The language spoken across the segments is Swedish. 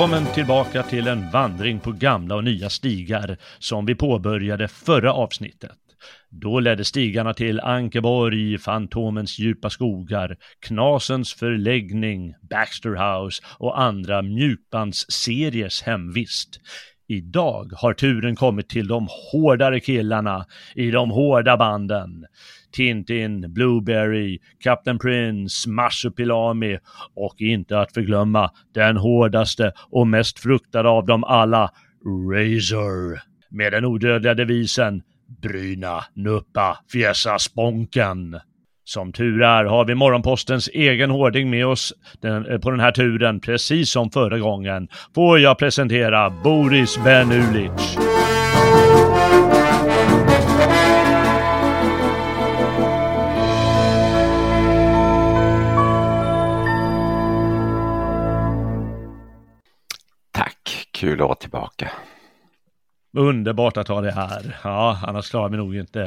Välkommen tillbaka till en vandring på gamla och nya stigar som vi påbörjade förra avsnittet. Då ledde stigarna till Ankeborg, Fantomens djupa skogar, Knasens förläggning, Baxter House och andra mjukbandsseriers hemvist. Idag har turen kommit till de hårdare killarna i de hårda banden. Tintin, Blueberry, Captain Prince, Marsupilami och inte att förglömma den hårdaste och mest fruktade av dem alla, Razor. Med den odödliga devisen Bryna, Nuppa, Fjäsa, Sponken. Som tur är har vi Morgonpostens egen hårding med oss den, eh, på den här turen, precis som förra gången. Får jag presentera Boris Benulic. Kul att vara tillbaka. Underbart att ha det här. Ja, annars klarar vi nog inte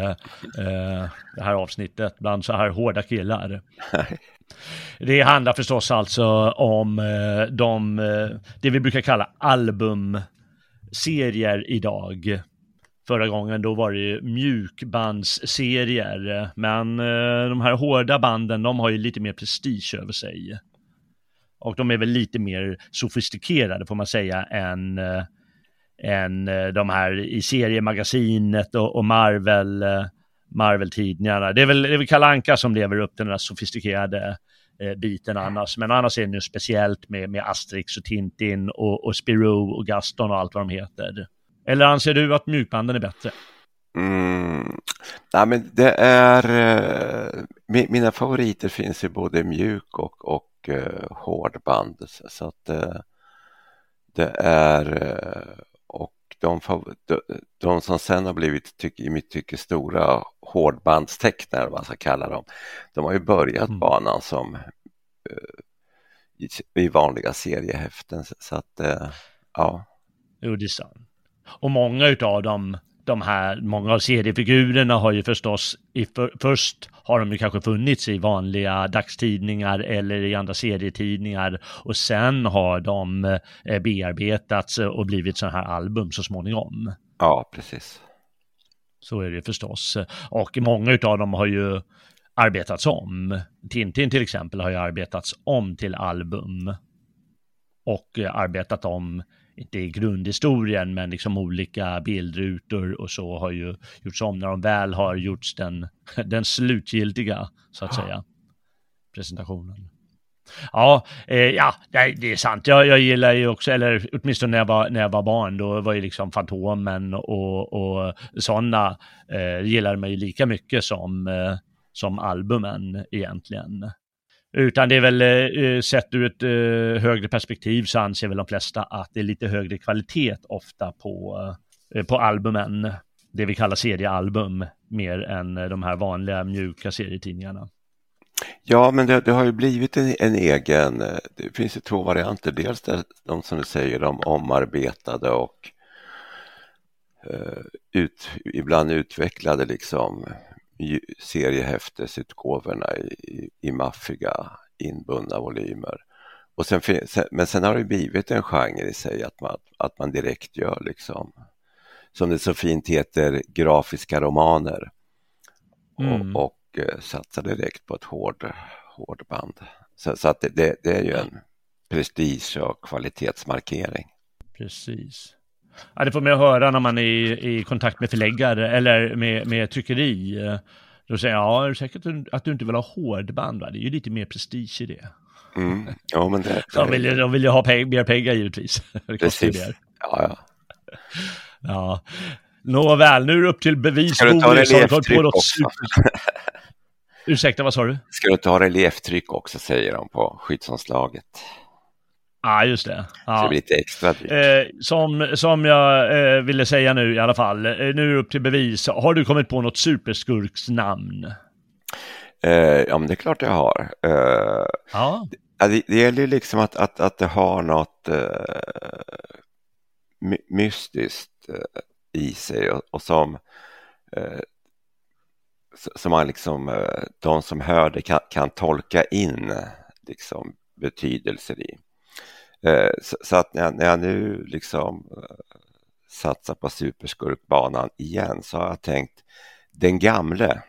eh, det här avsnittet bland så här hårda killar. Det handlar förstås alltså om eh, de, eh, det vi brukar kalla albumserier idag. Förra gången då var det ju mjukbandsserier, men eh, de här hårda banden, de har ju lite mer prestige över sig. Och de är väl lite mer sofistikerade får man säga än äh, än eh, de här i seriemagasinet och, och Marvel, äh, Marvel-tidningarna. Det är väl, det är väl Kalle Anka som lever upp till den här sofistikerade äh, biten annars, men annars är det nu speciellt med, med Asterix och Tintin och, och Spirou och Gaston och allt vad de heter. Eller anser du att mjukbanden är bättre? Mm. Nej, men det är, eh, mina favoriter finns i både mjuk och, och uh, hårdband. Så att uh, det är uh, de, de, de som sen har blivit tyck, i mitt tycke stora hårdbandstecknare, vad man ska kalla dem, de har ju börjat mm. banan som uh, i, i, vanliga seriehäften. Så att, uh, ja. Jo, det är sant. Och många utav dem, de här, många av seriefigurerna har ju förstås i för, först har de ju kanske funnits i vanliga dagstidningar eller i andra serietidningar och sen har de eh, bearbetats och blivit sådana här album så småningom. Ja, precis. Så är det förstås. Och många av dem har ju arbetats om. Tintin till exempel har ju arbetats om till album och arbetat om inte i grundhistorien, men liksom olika bildrutor och så har ju gjorts om när de väl har gjorts den, den slutgiltiga, så att säga, presentationen. Ja, eh, ja, det är sant. Jag, jag gillar ju också, eller åtminstone när jag var, när jag var barn, då var ju liksom Fantomen och, och sådana eh, gillade ju lika mycket som, eh, som albumen egentligen. Utan det är väl eh, eh, sett ur ett eh, högre perspektiv så anser väl de flesta att det är lite högre kvalitet ofta på, på albumen. Det vi kallar seriealbum mer än de här vanliga mjuka serietidningarna. Ja, men det, det har ju blivit en, en, egen, det finns ju två varianter. Dels det, de som du säger, de omarbetade och ut, ibland utvecklade liksom seriehäftesutgåvorna i, i maffiga inbundna volymer. Och sen, men sen har det blivit en genre i sig att man, att man direkt gör liksom, som det så fint heter, grafiska romaner. Mm. Och, och uh, satsar direkt på ett hård, hårdband. Så, så att det, det, det, är ju en prestige och kvalitetsmarkering. Precis. Ja, det får man höra när man är i, i kontakt med förläggare eller med, med tryckeri. Då säger jag, ja, är det säkert att du inte vill ha hårdband? Va? Det är ju lite mer prestige i det. Mm. Ja, men det, de, vill, de vill ju ha peng, mer pengar givetvis. Det Precis. Ja, ja. ja. Nåväl, nu är det upp till bevis. Ska du ta relieftryck också? Ursäkta, vad sa du? Ska du ta relieftryck också, säger de på skyddsanslaget. Ja, ah, just det. Ja. Det lite extra eh, som, som jag eh, ville säga nu i alla fall, eh, nu är det upp till bevis. Har du kommit på något superskurksnamn? Eh, ja, men det är klart jag har. Eh, ja. Det, det gäller ju liksom att, att, att det har något eh, my mystiskt i sig och, och som som man liksom, de som hör det kan, kan tolka in liksom betydelser i. Eh, så att när jag, när jag nu liksom eh, satsar på superskurkbanan igen så har jag tänkt den gamle.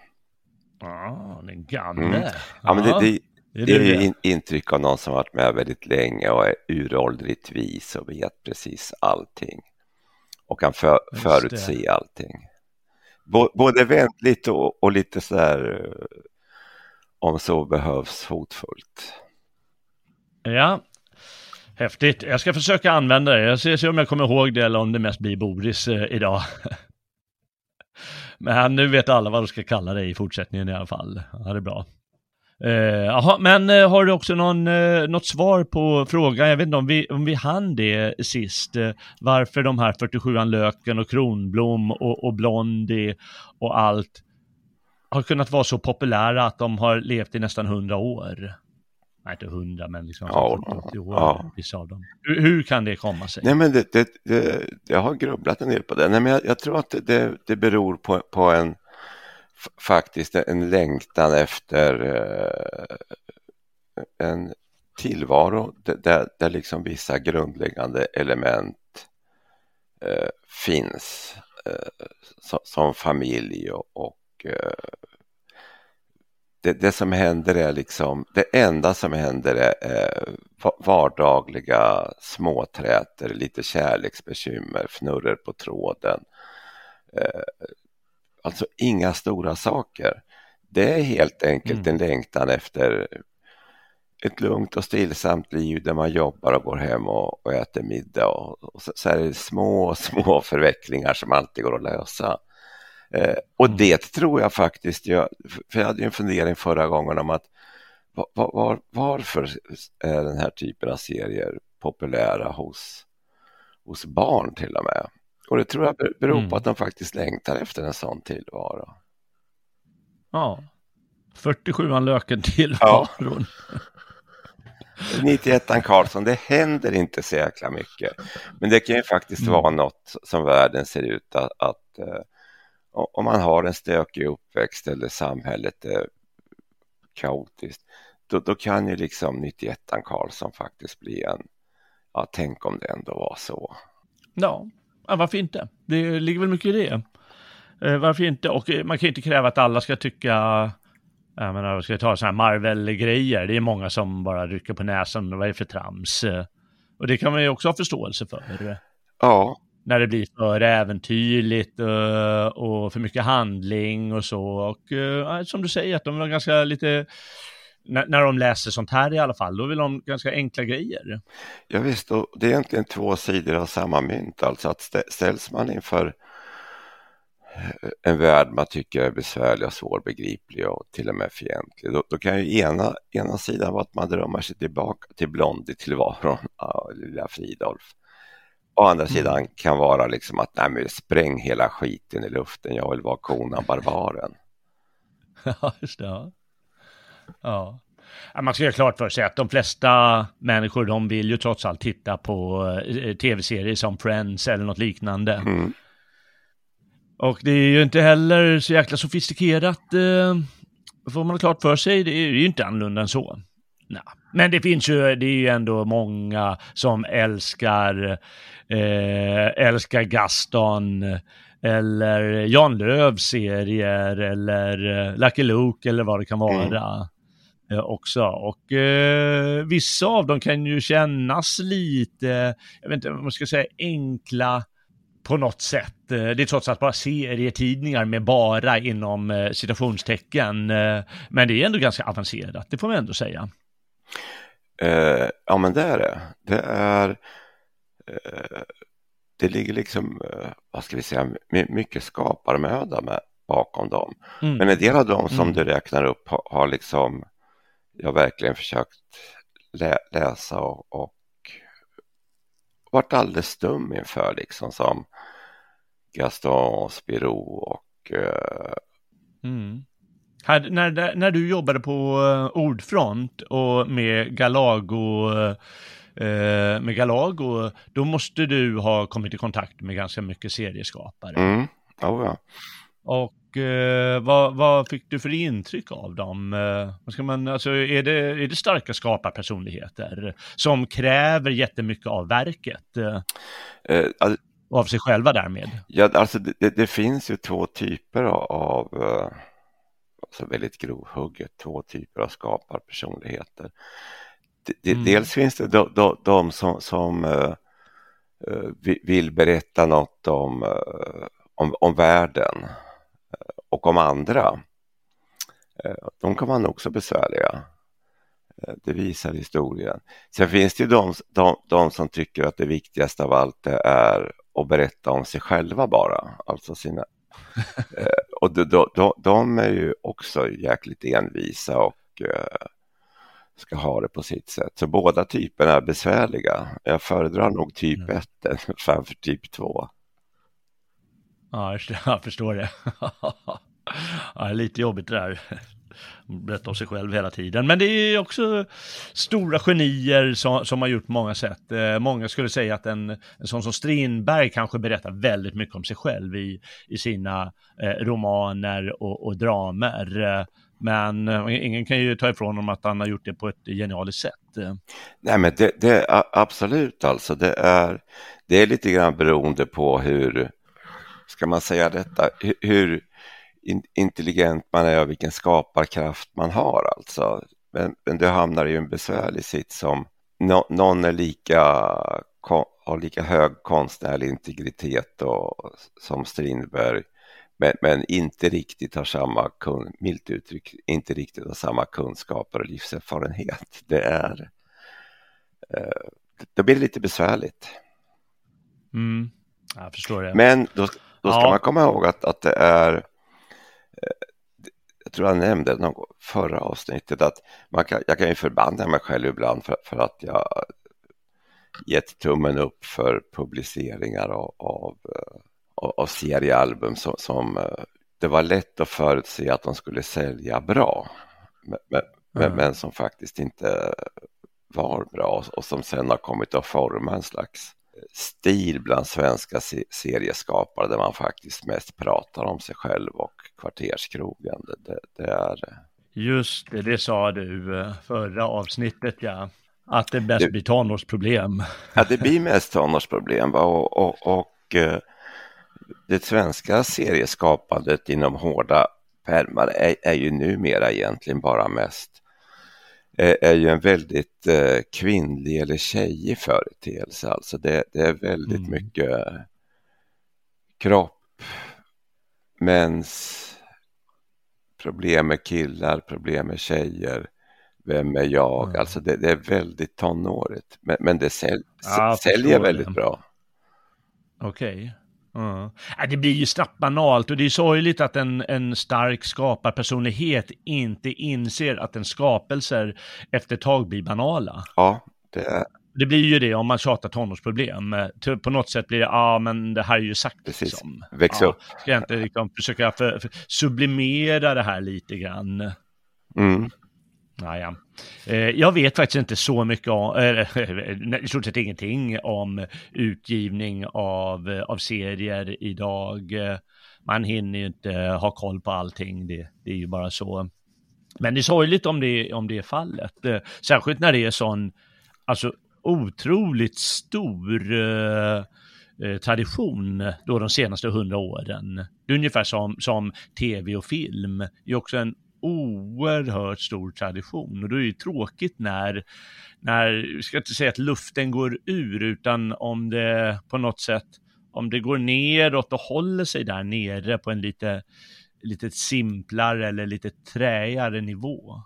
Ah, den gamle. Mm. Ja, men det, det, det, det är ju in, intryck av någon som varit med väldigt länge och är uråldrigt vis och vet precis allting. Och kan för, förutse allting. Både väntligt och, och lite så här eh, om så behövs hotfullt. Ja, Häftigt. Jag ska försöka använda det. Jag ser se om jag kommer ihåg det eller om det mest blir Boris eh, idag. Men nu vet alla vad de ska kalla dig i fortsättningen i alla fall. Ja, det är bra. Eh, aha, men eh, har du också någon, eh, något svar på frågan? Jag vet inte om vi, om vi hann det sist. Eh, varför de här 47an Löken och Kronblom och, och Blondie och allt har kunnat vara så populära att de har levt i nästan 100 år nej inte hundra, men liksom ja, 80 år, ja. vissa av dem. Hur, hur, kan det komma sig? Nej, men det, det, det, jag har grubblat en del på det. Nej, men jag, jag tror att det, det beror på, på en faktiskt en längtan efter eh, en tillvaro där, där liksom vissa grundläggande element eh, finns eh, som, som, familj och, och det, det, som händer är liksom, det enda som händer är eh, vardagliga småträter, lite kärleksbekymmer, fnurror på tråden. Eh, alltså inga stora saker. Det är helt enkelt mm. en längtan efter ett lugnt och stillsamt liv där man jobbar och går hem och, och äter middag och, och så, så, är det små, små förvecklingar som alltid går att lösa. Eh, och mm. det tror jag faktiskt, jag, för jag hade ju en fundering förra gången om att var, var, varför är den här typen av serier populära hos, hos barn till och med? Och det tror jag beror mm. på att de faktiskt längtar efter en sån tillvaro. Ja, 47an löken tillvaron. Ja. 91 Karlsson, det händer inte så jäkla mycket. Men det kan ju faktiskt mm. vara något som världen ser ut att, att eh, om man har en stökig uppväxt eller samhället är kaotiskt, då, då kan ju liksom 91 Karlsson faktiskt bli en, ja tänk om det ändå var så. Ja, ja varför inte? Det ligger väl mycket i det. Eh, varför inte? Och eh, man kan ju inte kräva att alla ska tycka, jag menar, ska jag ta sådana här Marvel-grejer, det är många som bara rycker på näsan, vad är det för trams? Eh, och det kan man ju också ha förståelse för. Ja, när det blir för äventyrligt uh, och för mycket handling och så. Och uh, som du säger, att de var ganska lite, när, de läser sånt här i alla fall, då vill de ganska enkla grejer. Ja, visst, och det är egentligen två sidor av samma mynt, alltså att ställs man inför eh, en värld man tycker är besvärlig och svårbegriplig och till och med fientlig. Då, då kan ju ena, ena sidan vara att man drömmer sig tillbaka till Blondie tillvaron, ja, lilla Fridolf. Å andra mm. sidan kan vara liksom att nej, men spräng hela skiten i luften, jag vill vara konan barbaren. Ja, just det. Ja. ja. Man ska göra klart för sig att de flesta människor, de vill ju trots allt titta på eh, tv-serier som Friends eller något liknande. Mm. Och det är ju inte heller så jäkla sofistikerat, eh, får man ha klart för sig. Det är ju inte annorlunda än så. Nej. Men det finns ju, det är ju ändå många som älskar eh, älskar Gaston eller Jan Lööf serier eller eh, Lucky Luke eller vad det kan vara. Mm. eh, också. Och eh, vissa av dem kan ju kännas lite, jag vet inte vad man ska säga, enkla på något sätt. Eh, det är trots allt bara serietidningar med bara inom citationstecken. Men det är ändå ganska avancerat, det får man ändå säga. Eh, ja, men det är det. Det är eh, det ligger liksom, eh, vad ska vi säga, mycket skaparmöda med, bakom dem. Mm. Men en del av dem som mm. du räknar upp har, har liksom jag verkligen försökt lä läsa och, och varit alldeles stum inför liksom som Gaston Spirou och uh... mm. Här, när, när du jobbade på uh, Ordfront och med Galago uh, med Galago, då måste du ha kommit i kontakt med ganska mycket serieskapare. Mm. Oh, ja. Och eh, vad, vad, fick du för intryck av dem? Eh, ska man, alltså, är, det, är det starka skaparpersonligheter som kräver jättemycket av verket? Eh, alltså, av sig själva därmed? Ja, alltså det, det finns ju två typer av, eh, alltså väldigt grovhugget, två typer av skaparpersonligheter. Mm. Dels finns det de, de, de som, som uh, vill berätta något om, uh, om, om världen och om andra. Eh, de kan vara också besvärliga. Eh, det visar historien. Sen finns det ju de, de, de, som tycker att det viktigaste av allt är att berätta om sig själva bara. Alltså sina... Eh, och de, de, de, är ju också jäkligt envisa och ska ha det på sitt sätt. Så båda typerna är besvärliga. Jag föredrar nog typ 1 mm. framför typ 2. Ja, jag förstår det. ja, lite jobbigt det där. Berätta om sig själv hela tiden. Men det är också stora genier som, som har gjort många sätt. Eh, många skulle säga att en, en sån som Strindberg kanske berättar väldigt mycket om sig själv i, i sina eh, romaner och, och dramer. Eh, men eh, ingen kan ju ta ifrån honom att han har gjort det på ett genialiskt sätt. Nej men det, det är absolut alltså. Det är, det är lite grann beroende på hur ska man säga detta, hur intelligent man är och vilken skaparkraft man har alltså. Men, men du hamnar i en besvärlig sits som no, någon är lika, har lika hög konstnärlig integritet och, som Strindberg men, men, inte riktigt har samma, kun, milt uttryck, inte riktigt har samma kunskaper och livserfarenhet. Det är, eh, då blir det lite besvärligt. Mm. Jag förstår det. Men då, då ska ja. man komma ihåg att, att det är, jag tror jag nämnde någon förra avsnittet att man kan, jag kan ju förbanda mig själv ibland för, för att jag gett tummen upp för publiceringar av, av, eh, av seriealbum som, som, eh, det var lätt att förutse att de skulle sälja bra. Men, men, mm. men som faktiskt inte var bra och som sen har kommit att forma en slags stil bland svenska serieskapare där man faktiskt mest pratar om sig själv och kvarterskrogen. Det, det, är... Just det, det sa du eh, förra avsnittet ja. Att det mest det, blir tonårsproblem. Ja, det blir mest tonårsproblem va? och, och, och eh, det svenska serieskapandet inom hårda pärmar är, är ju numera egentligen bara mest är ju en väldigt eh, kvinnlig eller tjejig företeelse. Alltså det, det är väldigt mm. mycket kropp, mäns problem med killar, problem med tjejer. Vem är jag? Mm. Alltså det, det, är väldigt tonårigt. Men, men det säl, ja, säljer väldigt det. bra. Okej. Mm. Det blir ju snabbt banalt och det är sorgligt att en, en stark skaparpersonlighet inte inser att en skapelser efter ett tag blir banala. Ja, det är... Det blir ju det om man tjatar tonårsproblem. På något sätt blir det, ja men det här är ju sagt. Precis, liksom. väx ja, upp. Ska jag inte liksom, försöka för, för sublimera det här lite grann. Mm. Naja. Eh, jag vet faktiskt inte så mycket om, i stort sett ingenting om utgivning av, av serier idag. Man hinner ju inte ha koll på allting, det, det är ju bara så. Men det är sorgligt om det, om det är fallet, eh, särskilt när det är sån, alltså otroligt stor eh, eh tradition då de senaste hundra åren. Det är ungefär som, som tv och film. Det är också en oerhört stor tradition och då är det ju tråkigt när, när, jag ska inte säga att luften går ur, utan om det på något sätt, om det går neråt och håller sig där nere på en lite, lite simplare eller lite träigare nivå.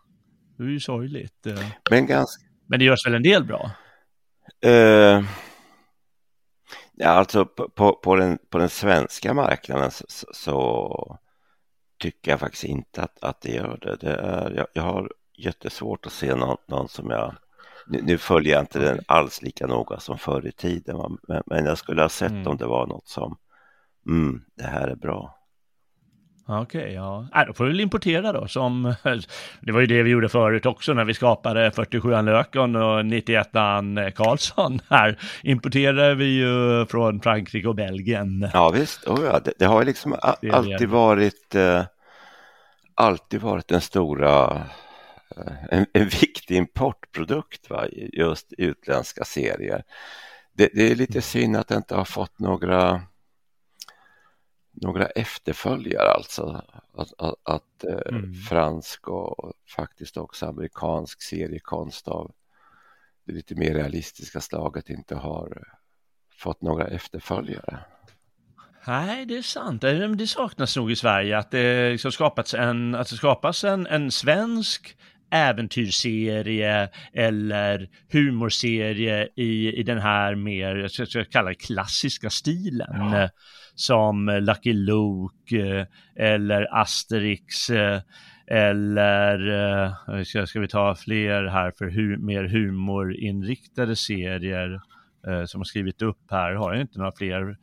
Det är ju sorgligt. Men, ganska... Men det görs väl en del bra? Uh, ja, alltså på, på, den, på den svenska marknaden så, så, tycker jag faktiskt inte att, att det gör det. det är, jag, jag har jättesvårt att se någon, någon som jag nu, nu, följer jag inte den alls lika noga som förr i tiden, men, men jag skulle ha sett mm. om det var något som, mm, det här är bra. Okej, okay, ja. Äh, då får vi väl importera då. Som, det var ju det vi gjorde förut också när vi skapade 47an Lökon och 91an Karlsson. Här importerar vi ju från Frankrike och Belgien. Ja visst, oh, ja. Det, det har ju liksom det alltid varit eh, alltid varit den stora eh, en, en viktig importprodukt, va? just utländska serier. Det, det är lite synd att det inte har fått några några efterföljare alltså. Att, att, att eh, mm. fransk och faktiskt också amerikansk seriekonst av det lite mer realistiska slaget inte har fått några efterföljare. Nej, det är sant. Det saknas nog i Sverige att det liksom skapats en, att det skapas en, en svensk äventyrsserie eller humorserie i, i den här mer, jag ska kalla det klassiska stilen. Ja som Lucky Luke eh, eller Asterix eh, eller eh, ska, ska vi ta fler här för hu mer humorinriktade serier som har skrivit upp här, har jag inte några fler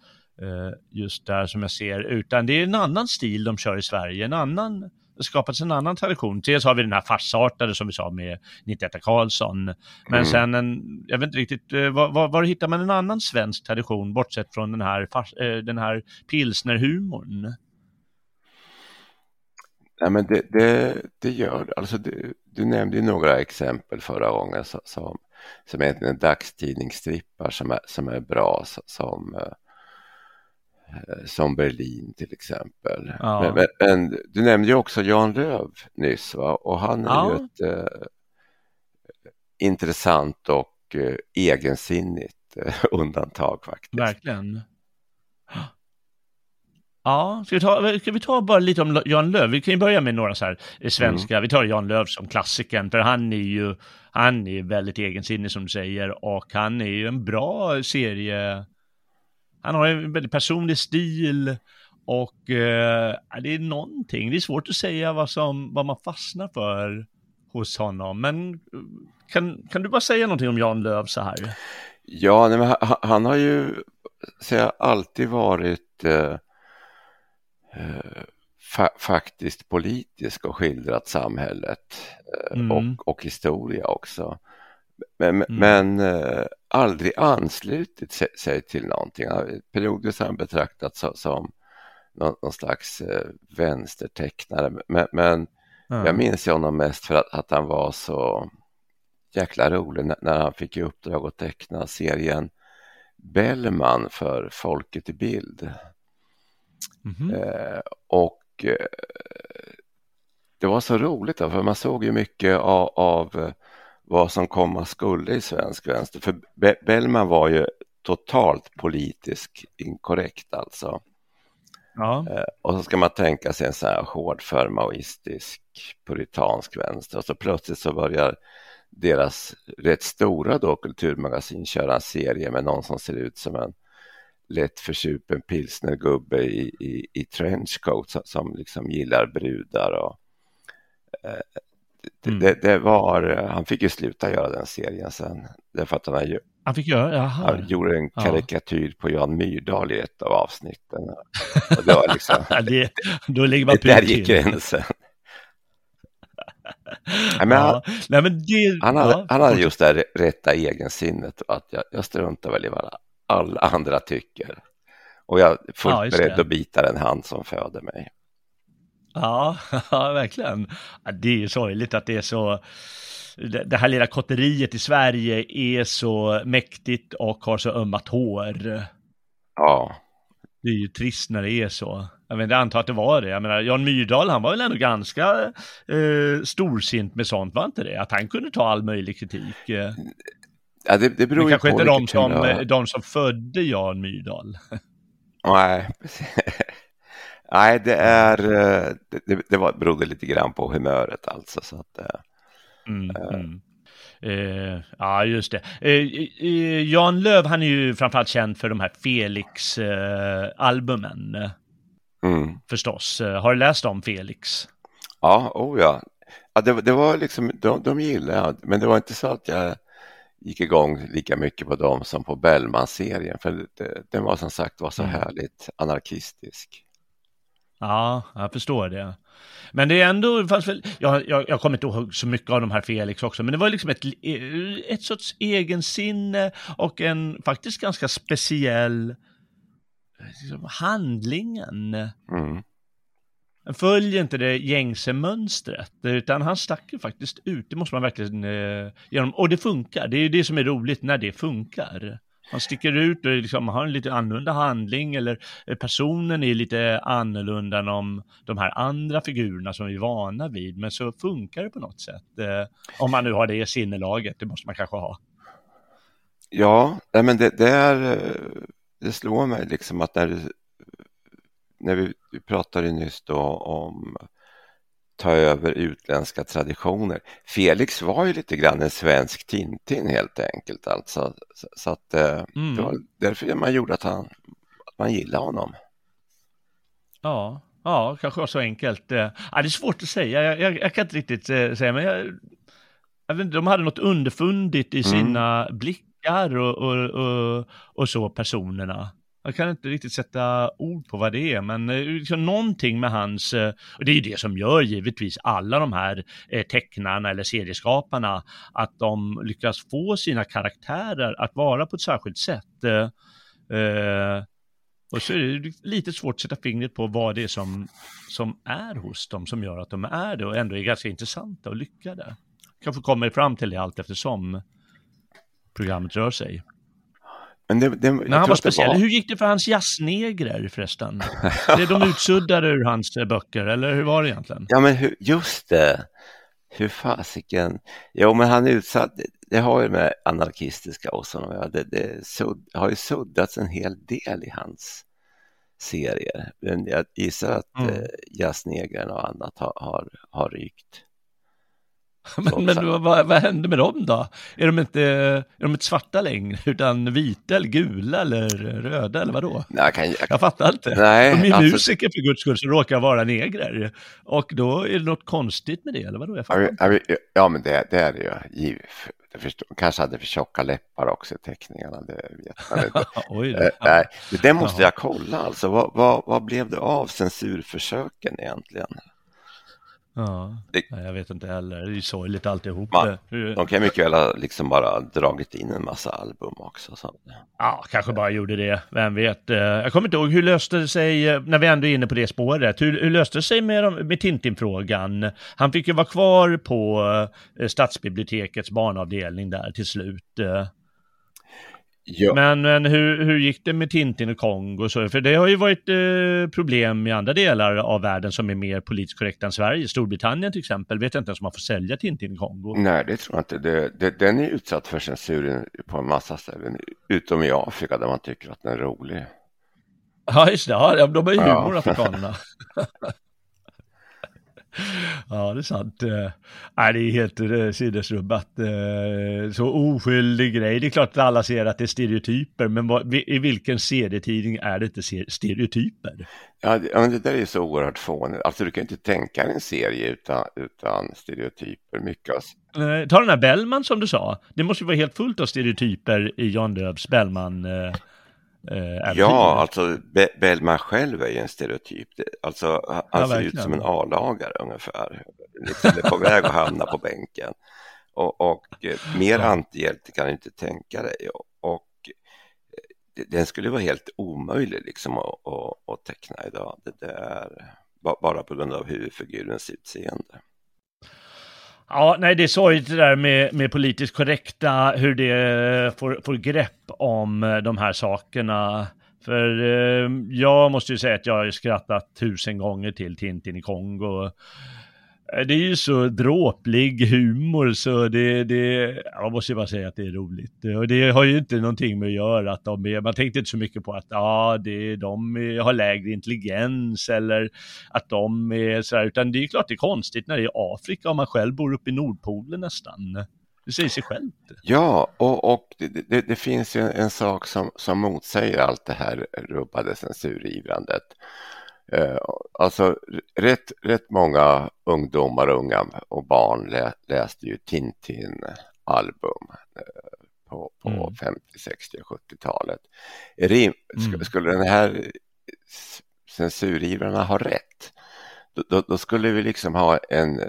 just där som jag ser, utan det är en annan stil de kör i Sverige, en annan skapats en annan tradition. Dels har vi den här farsartade som vi sa med 91 Karlsson. Men mm. sen en, jag vet inte riktigt, eh, var, var, var, hittar man en annan svensk tradition bortsett från den här, fars, eh, den här pilsnerhumorn? Ja, men det, det, det gör alltså det. Du nämnde ju några exempel förra gången som, som egentligen är dagstidningsstrippar som är, som är bra, som Eh, som Berlin till exempel. Ja. Men, men, du nämnde ju också Jan Löv nyss va? och han är ja. ju ett eh, intressant och eh, egensinnigt eh, undantag faktiskt. Verkligen. Ja, ska vi, ta, ska vi ta bara lite om Jan Löv? Vi kan ju börja med några så här eh, svenska. Mm. Vi tar Jan Löv som klassikern, för han är ju han är väldigt egensinnig som du säger och han är ju en bra serie han har en väldigt personlig stil och eh, det är någonting, det är svårt att säga vad, som, vad man fastnar för hos honom. Men eh, kan, kan du bara säga någonting om Jan Löv så här? Ja, nej, men han, han, har ju så alltid varit eh, eh, fa faktiskt politisk och skildrat samhället eh, mm. och, och historia också. Men, mm. men eh, aldrig anslutit sig, till någonting. Periodiskt har han betraktats som, som någon, någon, slags eh, vänstertecknare. Men, men mm. jag minns honom mest för att, att, han var så jäkla rolig när, när han fick i uppdrag att teckna serien Bellman för Folket i bild. Mm. Eh, och eh, det var så roligt då, för man såg ju mycket av, av vad som komma skulle i svensk vänster. För Be Bellman var ju totalt politiskt inkorrekt alltså. Ja. Eh, och så ska man tänka sig en så här hårdför maoistisk puritansk vänster och så plötsligt så börjar deras rätt stora då kulturmagasin köra en serie med någon som ser ut som en lätt försupen pilsnergubbe i, i, i trenchcoat som, som liksom gillar brudar och eh, Mm. Det, det, var, han fick ju sluta göra den serien sen. Därför att han, han fick göra, jaha. Han gjorde en karikatyr ja. på Jan Myrdal i ett av avsnitten. Och det var liksom, det, då ligger man det, Där gick gränsen. Nej, men han, Nej, men det, han, hade, ja. han hade just det här rätta egensinnet att jag, jag struntar väl i vad alla andra tycker. Och jag är fullt ja, beredd att bita den hand som föder mig. Ja, ja verkligen. Ja, det är ju sorgligt att det är så, det här lilla kotteriet i Sverige är så mäktigt och har så ömma tår. Ja. det är ju trist när det är så. Jag, vet, jag antar att det var det. Jag menar, Jan Myrdal, han var väl ändå ganska eh, storsint med sånt, var inte det? Att han kunde ta all möjlig kritik. Eh. Ja, det, det beror Men kanske på inte de som, humör. de som födde Jan Myrdal. Nej, Nej, det är, eh, det, det- var, berodde lite grann på humöret alltså. Så att, eh, Mm, mm. Eh, ja, just det. Eh, eh, Jan Löv, han är ju framförallt känd för de här Felix-albumen, mm. förstås. Har du läst om Felix? Ja, oh ja. ja det, det var liksom, de, de gillade jag, men det var inte så att jag gick igång lika mycket på dem som på Bellman-serien, för det, den var som sagt var så Mm. härligt anarkistisk. Ja, jag förstår det. Men det är ändå, det fanns väl, jag, jag, jag kommer inte ihåg så mycket av de här Felix också, men det var liksom ett, ett sorts egensinne och en faktiskt ganska speciell liksom, handlingen. Mm. Han följer inte det gängse mönstret, utan han stack ju faktiskt ut, det måste man verkligen eh, genom, och det funkar, det är ju det som är roligt när det funkar. Han sticker ut och liksom har en lite annorlunda handling eller personen är lite annorlunda än om de här andra figurerna som vi är vana vid, men så funkar det på något sätt. Eh, om man nu har det sinnelaget, det måste man kanske ha. Ja, men det, det, är, eh, det slår mig liksom att när, när vi, vi pratade nyss då om ta över utländska traditioner. Felix var ju lite grann en svensk Tintin helt enkelt alltså. Så, så att Mm. det var därför man gjorde att, han, att man gillade honom. Ja, ja, kanske var så enkelt. Eh, Ja, det är svårt att säga, jag, jag, jag kan inte riktigt eh, säga, men jag, jag vet inte, de hade något underfundigt i sina blickar och, och, och, och så, personerna. Jag kan inte riktigt sätta ord på vad det är, men eh, liksom någonting med hans, eh, och det är ju det som gör givetvis alla de här eh, tecknarna eller serieskaparna, att de lyckas få sina karaktärer att vara på ett särskilt sätt. Och så är det lite svårt att sätta fingret på vad det är som, som är hos dem som gör att de är det och ändå är ganska intressanta och lyckade. Kanske kommer fram till det allt eftersom programmet rör sig. Men det, det, Men han var speciell. Hur gick det för hans jazznegrer förresten? Blev de utsuddade ur hans eh, böcker eller hur var det egentligen? Ja, men hur, just det. Hur fasiken. Jo, men han är utsatt. Det har ju med anarkistiska och sådana det, det sudd, har ju suddats en hel del i hans serier. Men jag gissar att Mm. eh, jazznegern och annat har, har, har rykt. Men, men vad, vad, hände med dem då? Är de, inte, är de inte svarta längre utan vita eller gula eller röda eller vadå? Nej, jag kan, jag, Jag fattar inte. Nej, de är alltså- musiker för guds skull som råkar vara negrer. Och då är det något konstigt med det, eller vadå? Jag fattar ja, inte. ja, ja, men det, det är det ju. Förstår, kanske hade för tjocka läppar också i teckningarna, det vet man inte. Oj Nej, det måste jag kolla alltså. Vad, vad, vad blev det av censurförsöken egentligen? Ja, Det- jag vet inte heller. Det är ju sorgligt alltihop. Man- De kan mycket väl ha liksom bara dragit in en massa album också. Så. Ja, kanske bara gjorde det. Vem vet. Eh, Jag kommer inte ihåg, hur löste det sig, eh, när vi ändå är inne på det spåret, hur, hur löste det sig med, med Tintin-frågan? Han fick ju vara kvar på eh, stadsbibliotekets barnavdelning där till slut. Ja, Men, men hur, hur gick det med Tintin och Kongo så? För det har ju varit eh, problem i andra delar av världen som är mer politiskt korrekta än Sverige. Storbritannien till exempel vet jag inte ens om man får sälja Tintin i Kongo. nej, det tror jag inte. Det, det, den är utsatt för censur på en massa ställen, utom i Afrika där man tycker att den är rolig. Ja, just det. Ja, de har ju Ja. humor, afrikanerna. ja, det är sant. Eh, Nej, det är helt eh, sinnesrubbat. Eh, Så oskyldig grej. Det är klart att alla ser att det är stereotyper, men vad, i vilken serietidning är det inte stereotyper? Ja, men det där är så oerhört fånigt. Alltså du kan inte tänka dig en serie utan, utan stereotyper. Mycket Ta den här Bellman som du sa. Det måste ju vara helt fullt av stereotyper i Jan Lööfs Bellman. Eh, äventyr. Ja, alltså Be Bellman själv är ju en stereotyp. Alltså, han Ja, ser ut som en A-lagare ungefär. Liksom är på väg att hamna på bänken. Och, och eh, mer antihjälte kan du inte tänka dig. Och, och eh, den skulle vara helt omöjlig liksom att, att, att teckna idag. Det ba- bara på grund av huvudfigurens utseende. Ja, nej, det är sorgligt det där med, med politiskt korrekta, hur det eh, får, får grepp om eh, de här sakerna. För eh, jag måste ju säga att jag har skrattat tusen gånger till Tintin i Kongo. Eh, det är ju så dråplig humor så det, det, jag måste ju bara säga att det är roligt. Eh, och det har ju inte någonting med att göra att de är, man tänkte inte så mycket på att ja, det, de har lägre intelligens eller att de är sådär, utan det är ju klart det är konstigt när det är Afrika och man själv bor uppe i Nordpolen nästan. Det säger sig självt. Ja, och, och det, det, det, finns ju en, en, sak som, som motsäger allt det här rubbade censurivrandet. Eh, alltså rätt, rätt många ungdomar, unga och barn lä, läste ju Tintin-album eh, på, på mm. 50, 60 och 70-talet. Mm. Skulle den här censurivrarna ha rätt? Då, då, skulle vi liksom ha en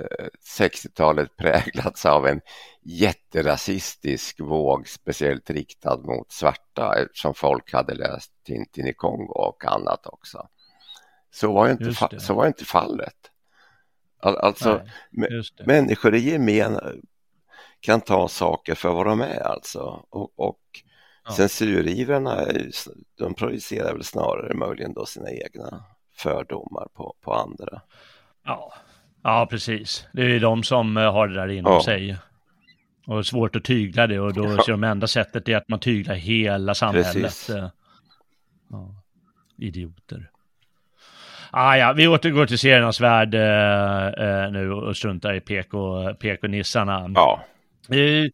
60-talet eh, präglats av en jätterasistisk våg, speciellt riktad mot svarta eftersom folk hade läst Tintin i Kongo och annat också. Så var inte, så var inte fallet. All, alltså, Nej, människor i gemen kan ta saker för vad de är alltså. Och, och ja. censurivrarna, de projicerar väl snarare möjligen då sina egna fördomar på, på andra. Ja. ja, precis. Det är de som eh, har det där inom ja. sig. Och svårt att tygla det och då ja. så det enda sättet är att man tyglar hela samhället. Eh, ja. Idioter. Ah, ja, vi återgår till seriernas värld eh, eh, nu och struntar i PK, PK-nissarna. Ja. Eh,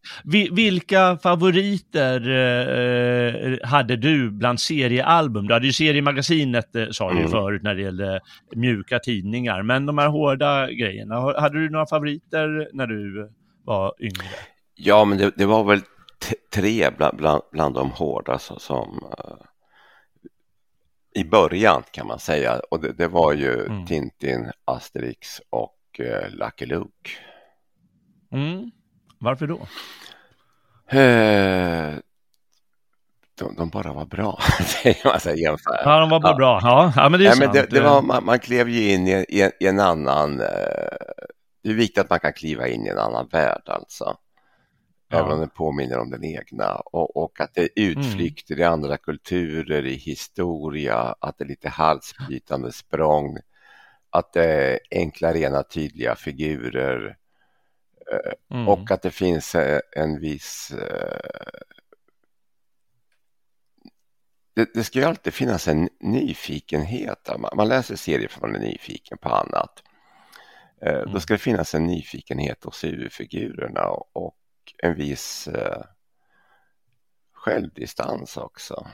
vilka favoriter eh, hade du bland seriealbum? Du hade ju seriemagasinet, eh, sa du mm. förut, när det gällde mjuka tidningar. Men de här hårda grejerna, hade du några favoriter när du var yngre? Ja, men det, det var väl tre bland, bland, bland de hårda så, som uh, i början kan man säga. Och det, det var ju mm. Tintin, Asterix och uh, Lucky Luke. Mm. Varför då? Eh, de, de, bara var bra, säger man sig jämföra. Ja, de var bara ja. bra. Ja, ja men det är ja, sant. Det, det var, man, man, klev ju in i, i, i en annan... Eh, det är viktigt att man kan kliva in i en annan värld alltså. Ja. Även om den påminner om den egna och, och att det är utflykter mm. i andra kulturer, i historia, att det är lite halsbrytande språng, att det är enkla, rena, tydliga figurer Mm. Och att det finns eh, en viss... Eh, det, det ska ju alltid finnas en nyfikenhet. Man läser serier för att man är nyfiken på annat. Mm. Då ska det finnas en nyfikenhet hos huvudfigurerna och en viss självdistans också.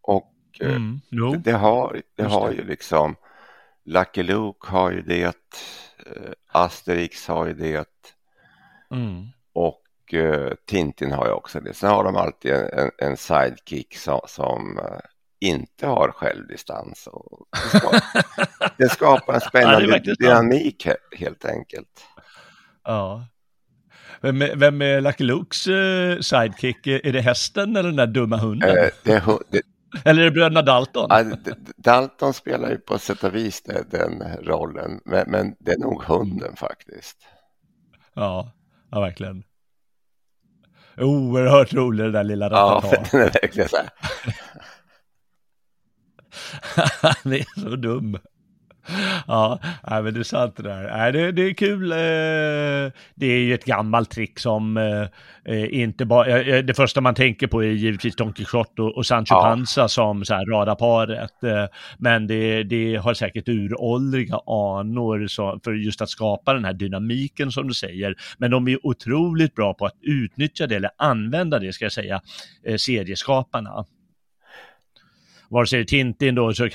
Och mm. det, det, har, det har ju liksom Lucky Luke har ju det, Asterix har ju det, Mm. Och uh, Tintin har ju också det. Sen har de alltid en, en sidekick som, som uh, inte har självdistans. Och det, skapar, det skapar en spännande ja, dynamik helt enkelt. Ja. Vem är, vem är Lucky Lukes uh, sidekick? Är det hästen eller den där dumma hunden? Uh, det, det, eller är det bröderna Dalton? Dalton spelar ju på sätt och vis den rollen, men, men det är nog hunden faktiskt. Ja, Ja, verkligen. Oerhört rolig den där lilla Ratata. Ja, den är verkligen så här. Han är så dum. Ja, nej, men det är sant det där. Nej, det, det är kul. Eh, det är ju ett gammalt trick som eh, eh, inte bara... Det första man tänker på är givetvis Don Quijote och Sancho ja. Panza som så här radarparet. Men det, det har säkert uråldriga anor för just att skapa den här dynamiken som du säger. Men de är otroligt bra på att utnyttja det, eller använda det, ska jag säga, serieskaparna vare sig det är Tintin då, så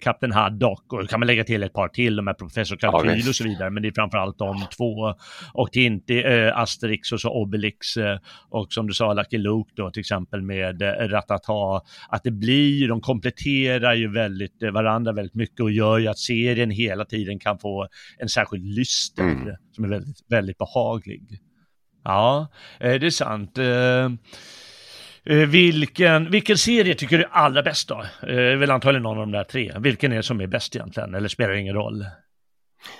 Kapten Haddock och kan man lägga till ett par till, de här Professor Kalkyl ja, och så vidare, men det är framförallt de två. Och Tintin, äh, Asterix och så Obelix äh, och som du sa Lucky Luke då till exempel med äh, Ratata, att det blir, de kompletterar ju väldigt varandra väldigt mycket och gör ju att serien hela tiden kan få en särskild lyster mm. som är väldigt, väldigt behaglig. Ja, det är sant. Eh, vilken, vilken serie tycker du är allra bäst då? är väl antagligen någon av de där tre. Vilken är det som är bäst egentligen? Eller spelar det ingen roll?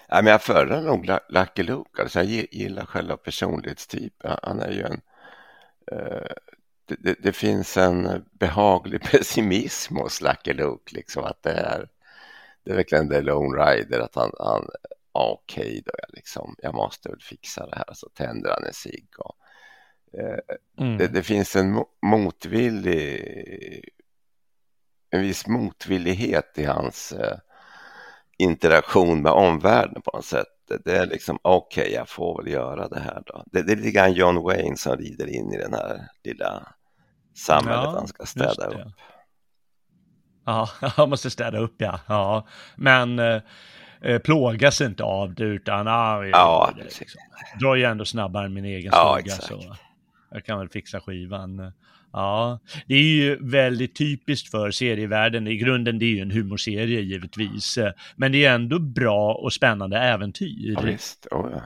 Ja, men jag föredrar nog Lucky Luke. Alltså jag gillar själva personlighetstypen. Han är ju en... Eh, det, det, det, finns en behaglig pessimism hos Lucky Luke, liksom att det är, det är verkligen The Lone Rider, att han, han okej okay då, jag, liksom, jag måste väl fixa det här, så tänder han en cigg. och mm. det, det, finns en motvillig, en viss motvillighet i hans eh, interaktion med omvärlden på något sätt. Det är liksom okej, okay, jag får väl göra det här då. Det, det är lite grann John Wayne som rider in i den här lilla samhället ja, han ska städa upp. Ja, jag måste städa upp ja. ja. Men eh, eh, plågas inte av det utan ah, ja, det, liksom. drar ju ändå snabbare än min egen ja, stuga. Så jag kan väl fixa skivan. Ja, det är ju väldigt typiskt för serievärlden. I grunden det är ju en humorserie givetvis. Men det är ändå bra och spännande äventyr. Ja, visst. Oh, ja.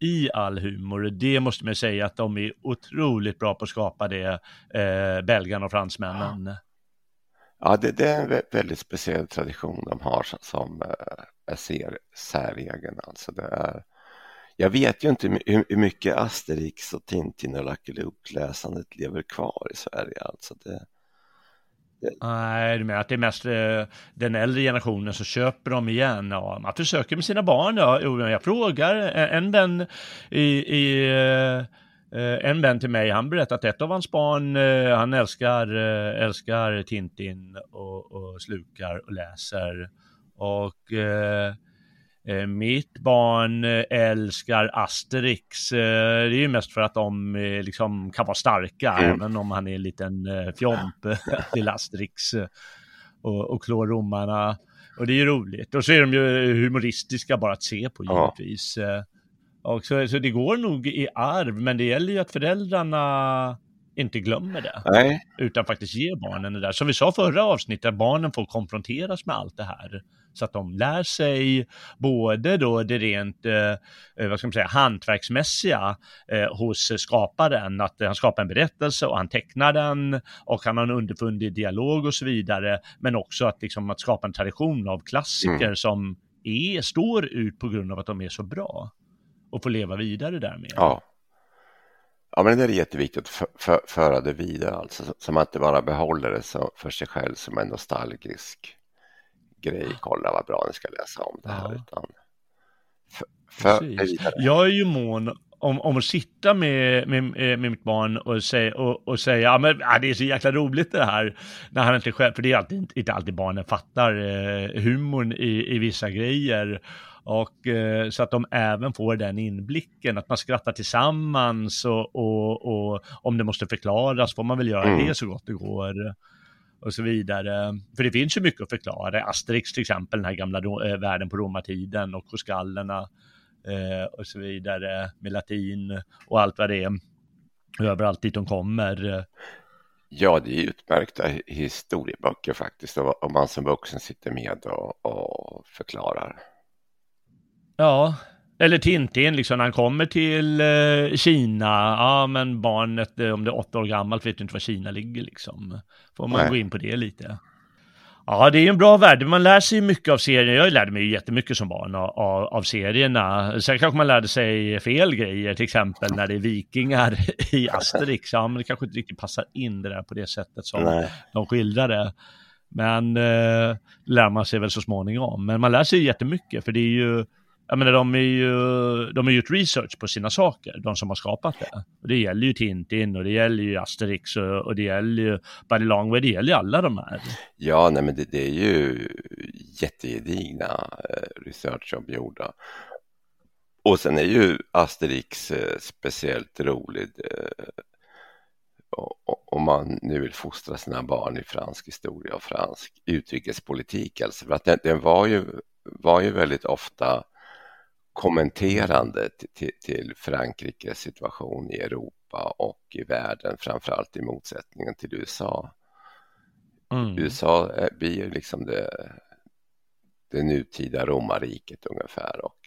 I all humor. Det måste man säga att de är otroligt bra på att skapa det, eh, belgarna och fransmännen. Ja, ja det, det, är en väldigt speciell tradition de har som eh, är ser, säregen. Alltså det är jag vet ju inte hur mycket Asterix och Tintin och Lucky Luke-läsandet lever kvar i Sverige. Alltså det, det... Nej, du menar att det är mest eh, den äldre generationen som köper dem igen? Ja, man försöker med sina barn. Ja. Jag frågar eh, en vän i, i eh, eh, en vän till mig, han berättade att ett av hans barn, eh, han älskar, eh, älskar Tintin och, och slukar och läser. Och mitt barn eh, älskar Asterix. Eh, det är ju mest för att de liksom kan vara starka, mm. även om han är en liten fjomp till Asterix och, och klår romarna. Och det är ju roligt. Och så är de ju humoristiska bara att se på givetvis. Ja. Och så, så det går nog i arv, men det gäller ju att föräldrarna inte glömmer det. Nej. Utan faktiskt ger barnen det där. Som vi sa förra avsnittet, barnen får konfronteras med allt det här så att de lär sig både då det rent, eh, eh, vad ska man säga, hantverksmässiga eh, hos skaparen, att han skapar en berättelse och han tecknar den och han har en underfundig dialog och så vidare, men också att, liksom, att skapa en tradition av klassiker mm. som är, står ut på grund av att de är så bra och få leva vidare därmed. Ja. Ja, men det är jätteviktigt att för, föra det vidare, alltså, så man inte bara behåller det så, för sig själv som en nostalgisk grej, kolla vad bra ni ska läsa om det här. Ja. Utan för, för jag är ju mån om, om att sitta med, med, med mitt barn och säga, och, och säga ja, men, ja, det är så jäkla roligt det här, när han inte själv, för det är alltid, inte alltid barnen fattar eh, humorn i, i vissa grejer. Och eh, så att de även får den inblicken, att man skrattar tillsammans och, och, och om det måste förklaras får man väl göra mm. det så gott det går och så vidare. För det finns ju mycket att förklara. Asterix till exempel, den här gamla äh, världen på romartiden och koskallerna eh, och så vidare med latin och allt vad det är. Överallt dit de kommer. Ja, det är utmärkta historieböcker faktiskt om man som vuxen sitter med och, och förklarar. Ja, eller Tintin, liksom när han kommer till eh, Kina, ja men barnet, eh, om det är åtta år gammalt, vet inte var Kina ligger liksom. Får man Nej. gå in på det lite. Ja, det är en bra värld. Man lär sig mycket av serien. Jag lärde mig ju jättemycket som barn av, av, serierna. Sen kanske man lärde sig fel grejer, till exempel när det är vikingar i Asterix. Ja, men det kanske inte riktigt passar in det där på det sättet som Nej. de skildrar det. Men eh, lär man sig väl så småningom. Men man lär sig jättemycket, för det är ju jag menar, de, är ju, de har gjort research på sina saker, de som har skapat det. Och det gäller ju Tintin och det gäller ju Asterix och, och det gäller ju Buddy Longway, det gäller ju alla de här. Ja, nej men det, det är ju jättegedigna eh, research researchjobb gjorda. Och sen är ju Asterix eh, speciellt rolig eh, om man nu vill fostra sina barn i fransk historia och fransk utrikespolitik. Alltså för att den, den var, ju, var ju väldigt ofta kommenterande till, till Frankrikes situation i Europa och i världen, framförallt i motsättningen till USA. Mm. USA blir liksom det, det nutida romarriket ungefär och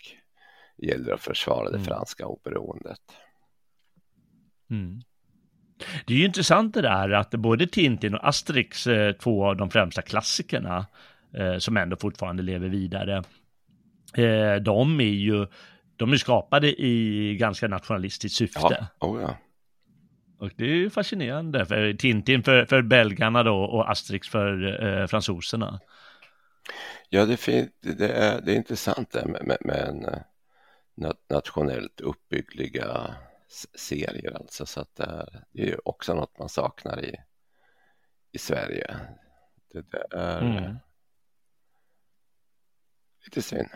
gäller att försvara det mm. franska oberoendet. Mm. Det är ju intressant det där att både Tintin och Asterix, eh, två av de främsta klassikerna, eh, som ändå fortfarande lever vidare, eh, de är ju de är skapade i ganska nationalistiskt syfte. Ja. Oh, ja. Och det är ju fascinerande, för Tintin för, för belgarna då och Asterix för eh, fransoserna. Ja, det, fin- det, är, det är intressant det med, med, med en eh, nationellt uppbyggliga serier alltså, så att det är, det är ju också något man saknar i, i Sverige. Det, det är mm. lite synd.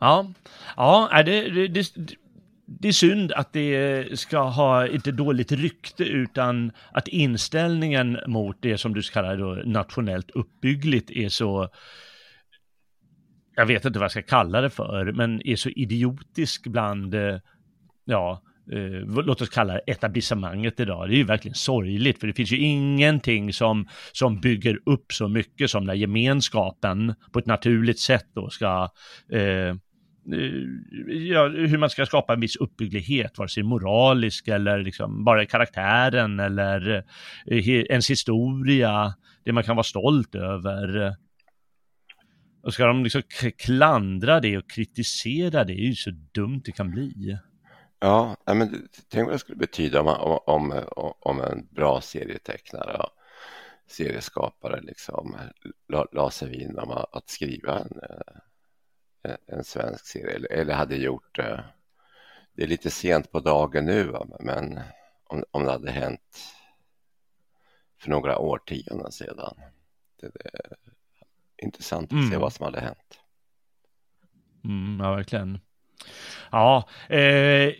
Ja, ja det, det, det, det är synd att det ska ha inte dåligt rykte utan att inställningen mot det som du kallar då nationellt uppbyggligt är så jag vet inte vad jag ska kalla det för, men är så idiotisk bland, eh, ja, eh, låt oss kalla det etablissemanget idag. Det är ju verkligen sorgligt, för det finns ju ingenting som, som bygger upp så mycket som när gemenskapen på ett naturligt sätt då ska eh, Eh, Eh, ja, hur man ska skapa en viss uppbygglighet, vare sig moralisk eller liksom bara karaktären eller eh, ens historia, det man kan vara stolt över. Och ska de liksom klandra det och kritisera det, det är ju så dumt det kan bli. Ja, men tänk vad det skulle betyda om, om, om en bra serietecknare och serieskapare liksom la, la sig vinn om att skriva en eh, en svensk serie eller hade gjort det. Eh, det är lite sent på dagen nu men om, om det hade hänt för några årtionden sedan. Det, är intressant att mm. se vad som hade hänt. Mm, ja, verkligen. Ja, eh,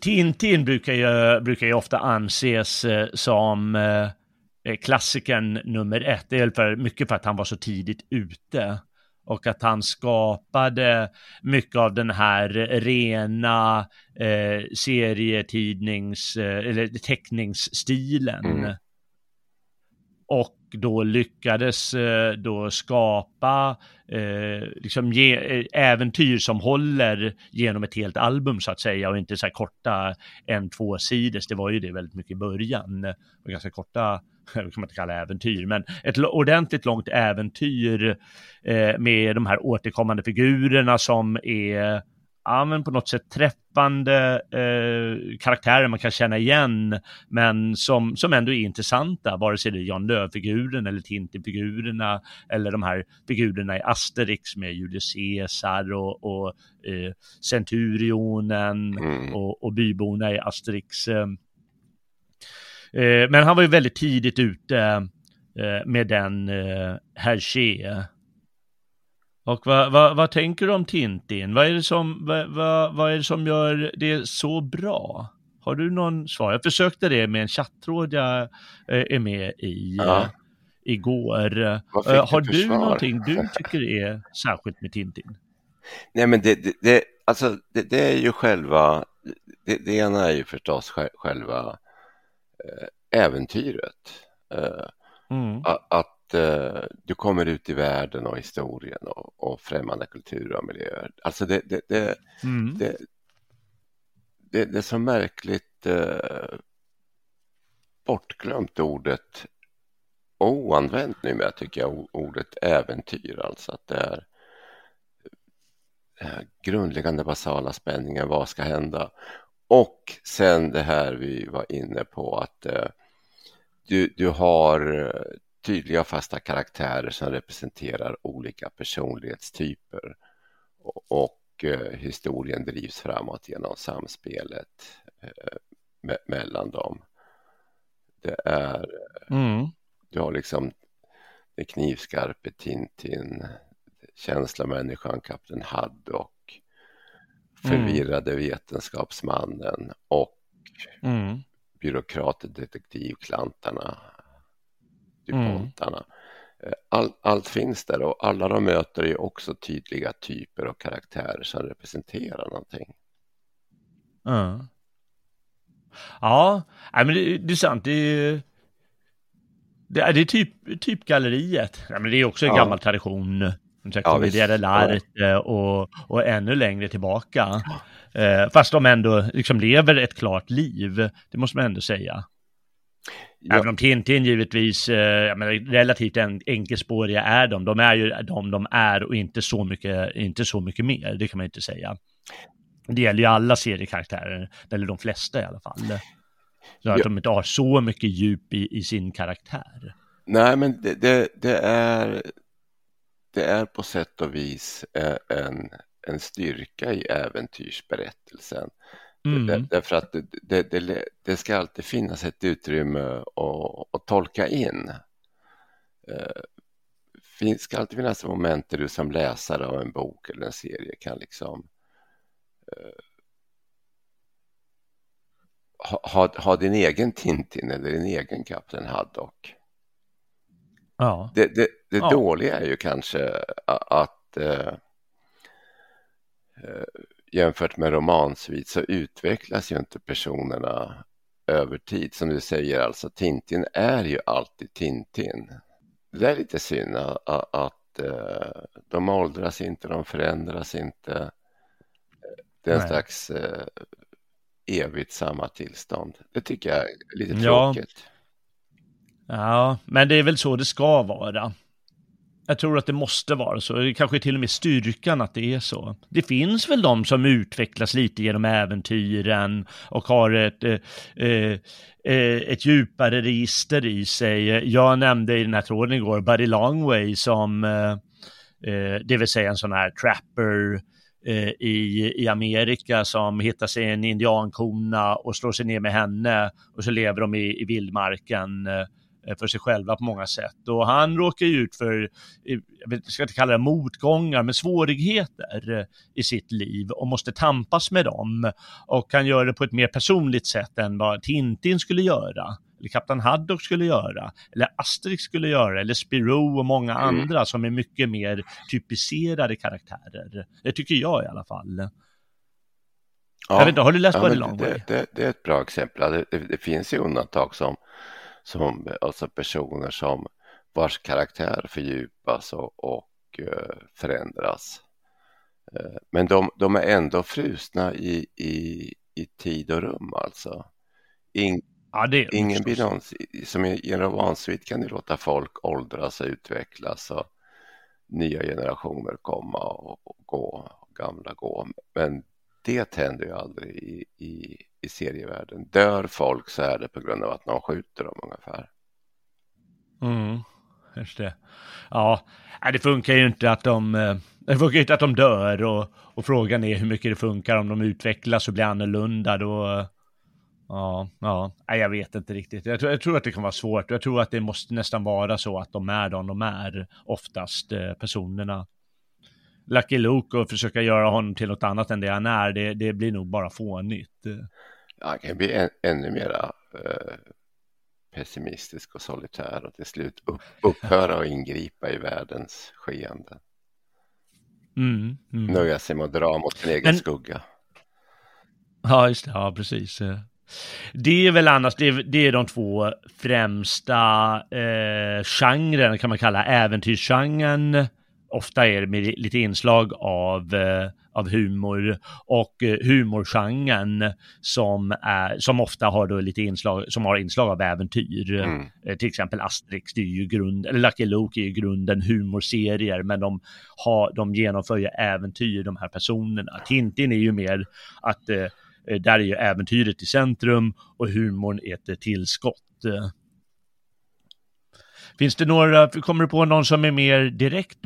Tintin brukar ju, brukar ju ofta anses eh, som eh, klassikern nummer ett. Det är för, mycket för att han var så tidigt ute och att han skapade mycket av den här rena eh, serietidnings eh, eller teckningsstilen. Mm. Och då lyckades eh, då skapa eh, liksom ge, eh, äventyr som håller genom ett helt album så att säga och inte så här korta en två sidors. Det var ju det väldigt mycket i början. Och ganska korta kan man inte kalla äventyr, men ett ordentligt långt äventyr eh, med de här återkommande figurerna som är ja, men på något sätt träffande eh, karaktärer man kan känna igen, men som, som ändå är intressanta, vare sig det är Jan Lööf-figuren eller Tintin-figurerna eller de här figurerna i Asterix med Julius Caesar och, och eh, Centurionen mm. och, och byborna i Asterix. Eh, Eh, men han var ju väldigt tidigt ute eh, med den eh, Hergé. Och vad, vad, vad, tänker du om Tintin? Vad är, det som, vad, vad, är det som gör det så bra? Har du någon svar? Jag försökte det med en chattråd jag eh, är med i ja. eh, igår. Eh, har du, du någonting du tycker är särskilt med Tintin? Nej men det, det, det alltså det, det, är ju själva, det, det ena är ju förstås själva äventyret. Eh, mm. Att eh, du kommer ut i världen och historien och, och främmande kulturer och miljöer. Alltså det, det, det, mm. det, det, det är så märkligt eh, bortglömt ordet oanvänt numera tycker jag, ordet äventyr. Alltså att det är grundläggande basala spänningen, vad ska hända? Och sen det här vi var inne på att eh, du, du har eh, tydliga fasta karaktärer som representerar olika personlighetstyper och, och eh, historien drivs framåt genom samspelet eh, me mellan dem. Det är, mm. du har liksom den knivskarpe Tintin, känslomänniskan Kapten Haddock förvirrade mm. vetenskapsmannen och mm. byråkratdetektivklantarna, DuPontarna. Mm. All, allt finns där och alla de möter är också tydliga typer och karaktärer som representerar någonting. Mm. Ja, men det, det är sant. Det är, det är, typ, typ galleriet. Ja, men det är också en ja. gammal tradition Komediera ja, L'arte och, och ännu längre tillbaka. Eh, fast de ändå liksom lever ett klart liv, det måste man ändå säga. Ja. Även om Tintin givetvis, eh, menar, relativt en, enkelspåriga är de. De är ju de de är och inte så mycket, inte så mycket mer, det kan man inte säga. Det gäller ju alla seriekaraktärer, eller de flesta i alla fall. Så att ja. de inte har så mycket djup i, i sin karaktär. Nej, men det, det, det, är, det är på sätt och vis eh, en, en styrka i äventyrsberättelsen. Mm. Därför att det, det, det, ska alltid finnas ett utrymme att, att tolka in. Det eh, ska alltid finnas moment där du som läsare av en bok eller en serie kan liksom eh, ha, ha, ha din egen Tintin eller din egen Kapten Haddock. Ja. Det, det, det ja. dåliga är ju kanske att äh, jämfört med romansvit så utvecklas ju inte personerna över tid. Som du säger, alltså Tintin är ju alltid Tintin. Det är lite synd att, att uh, de åldras inte, de förändras inte. Det är en Nej. slags uh, evigt samma tillstånd. Det tycker jag är lite tråkigt. Ja ja, men det är väl så det ska vara. Jag tror att det måste vara så. Det kanske till och med styrkan att det är så. Det finns väl de som utvecklas lite genom äventyren och har ett, eh, eh, eh, ett djupare register i sig. Jag nämnde i den här tråden igår Buddy Longway som, eh, eh det vill säga en sån här trapper eh, i, i Amerika som hittar sig en indiankona och slår sig ner med henne och så lever de i, i vildmarken Eh, för sig själva på många sätt. Och han råkar ju ut för, jag ska inte kalla det motgångar, men svårigheter eh, i sitt liv och måste tampas med dem. Och kan göra det på ett mer personligt sätt än vad Tintin skulle göra eller Kapten Haddock skulle göra, eller Asterix skulle göra, eller Spirou och många mm. andra som är mycket mer typiserade karaktärer. Det tycker jag i alla fall. Ja, jag vet inte, har du läst ja, Buddy Longway? Det, det, det, är ett bra exempel. Det, det, det finns ju undantag som som, alltså personer som vars karaktär fördjupas och, och uh, förändras. Uh, men de, de, är ändå frusna i, i, i tid och rum alltså. In, ja, det ingen blir någon, som i en romansvit kan du låta folk åldras och utvecklas och nya generationer komma och, och gå, och gamla gå. Men det händer ju aldrig i, i, i serievärlden. Dör folk så är det på grund av att någon skjuter dem ungefär. Mm, just det. Ja, det funkar ju inte att de, eh, det funkar inte att de dör och, och frågan är hur mycket det funkar om de utvecklas och blir annorlunda då. Ja, ja, jag vet inte riktigt. Jag tror, jag tror att det kan vara svårt. Jag tror att det måste nästan vara så att de är de de är, oftast eh, personerna. Lucky Luke och försöka göra honom till något annat än det han är, det, det blir nog bara fånigt. Ja, han kan bli än, ännu mera uh, pessimistisk och solitär och till slut upp, upphöra och ingripa i världens skeende. Mm, mm. Nöja sig med att dra mot sin egen Men... skugga. Ja, just det. Ja, precis. Det är väl annars, det är, det är de två främsta eh, genren kan man kalla äventyrsgenren ofta är det med lite inslag av, eh, av humor och eh, humorgenren som, är, som ofta har då lite inslag, som har inslag av äventyr. Mm. Eh, till exempel Asterix, det är ju grund, eller Lucky Luke är ju grunden humorserier, men de, har, de genomför ju äventyr, de här personerna. Tintin är ju mer att där är ju äventyret i centrum och humorn är ett tillskott. Finns det några, kommer du på någon som är mer direkt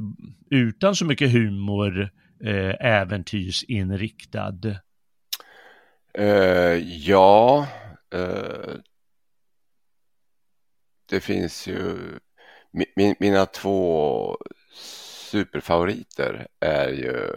utan så mycket humor, eh, äventyrsinriktad? Uh, ja, uh, det finns ju, min, mina två superfavoriter är ju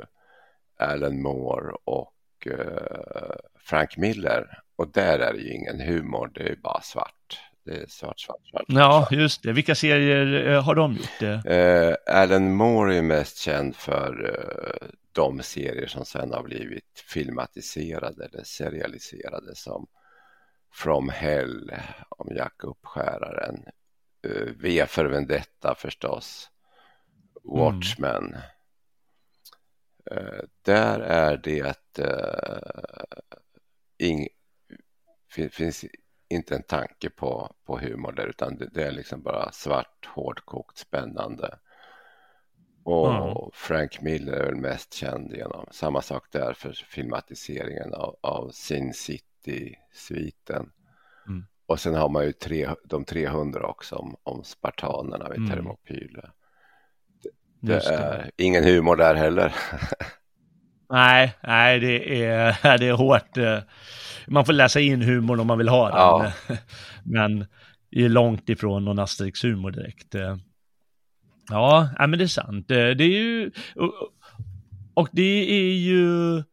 Alan Moore och uh, Frank Miller. Och där är det ju ingen humor, det är bara svart. Det är svart, svart, svart. Ja, just det. Vilka serier eh, har de gjort? Det? Eh, Alan Moore är mest känd för eh, de serier som sen har blivit filmatiserade eller serialiserade som From Hell om Jack Uppskäraren, eh, V för Vendetta förstås, Watchmen. Mm. Eh, där är det eh, ing, finns inte en tanke på, på humor där utan det, det är liksom bara svart, hårdkokt, spännande. Och mm. Frank Miller är väl mest känd genom samma sak där för filmatiseringen av, av Sin City-sviten. Mm. Och sen har man ju tre, de 300 också om, om spartanerna vid mm. Termopyle. Det, det är ingen humor där heller. nej, nej det, är, det är hårt. Man får läsa in humorn om man vill ha den. Ja. Men är långt ifrån någon Asterix-humor direkt. Ja, men det är sant. Det är ju... Och det är ju...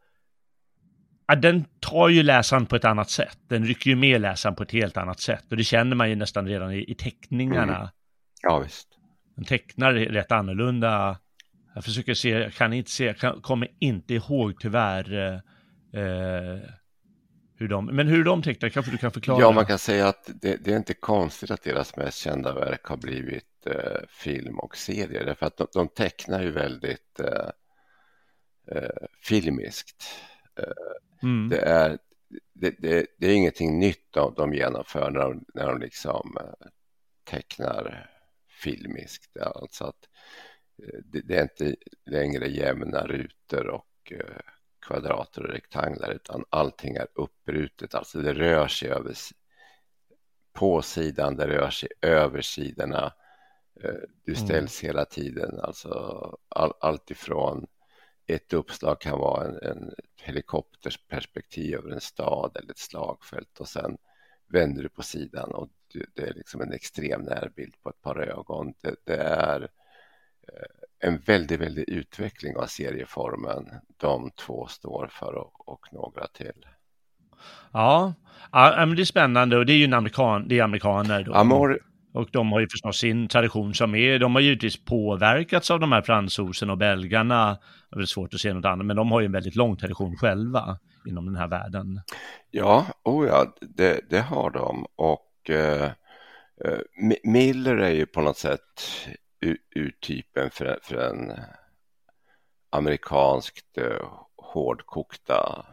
Ja, den tar ju läsaren på ett annat sätt. Den rycker ju med läsaren på ett helt annat sätt. Och det känner man ju nästan redan i, i teckningarna. Mm. Ja, visst. Den tecknar rätt annorlunda. Jag försöker se, jag kan inte se, jag kommer inte ihåg tyvärr eh, hur de, men hur de tecknar kanske du kan förklara? Ja, man kan säga att det, det är inte konstigt att deras mest kända verk har blivit eh, film och serier, därför att de, de tecknar ju väldigt eh, eh, filmiskt. Eh, mm. Det, är, det, det, det, är ingenting nytt de, de genomför när de, när de liksom eh, tecknar filmiskt. Alltså att eh, det, det, är inte längre jämna rutor och kvadrater och rektanglar utan allting är uppbrutet, alltså det rör sig över på sidan, det rör sig över sidorna. Du mm. ställs mm. hela tiden, alltså all, allt ifrån ett uppslag kan vara en, en helikoptersperspektiv över en stad eller ett slagfält och sen vänder du på sidan och du, det är liksom en extrem närbild på ett par ögon. Det, det är eh, en väldigt, väldigt utveckling av serieformen de två står för och, och några till. Ja, ja men det är spännande och det är ju en amerikan, det är amerikaner. Då. Amor, och de har ju förstås sin tradition som är, de har givetvis påverkats av de här fransoserna och belgarna. Det är svårt att se något annat, men de har ju en väldigt lång tradition själva inom den här världen. Ja, oh ja det, det har de. Och eh, eh Miller är ju på något sätt urtypen för, för en amerikanskt eh, hårdkokta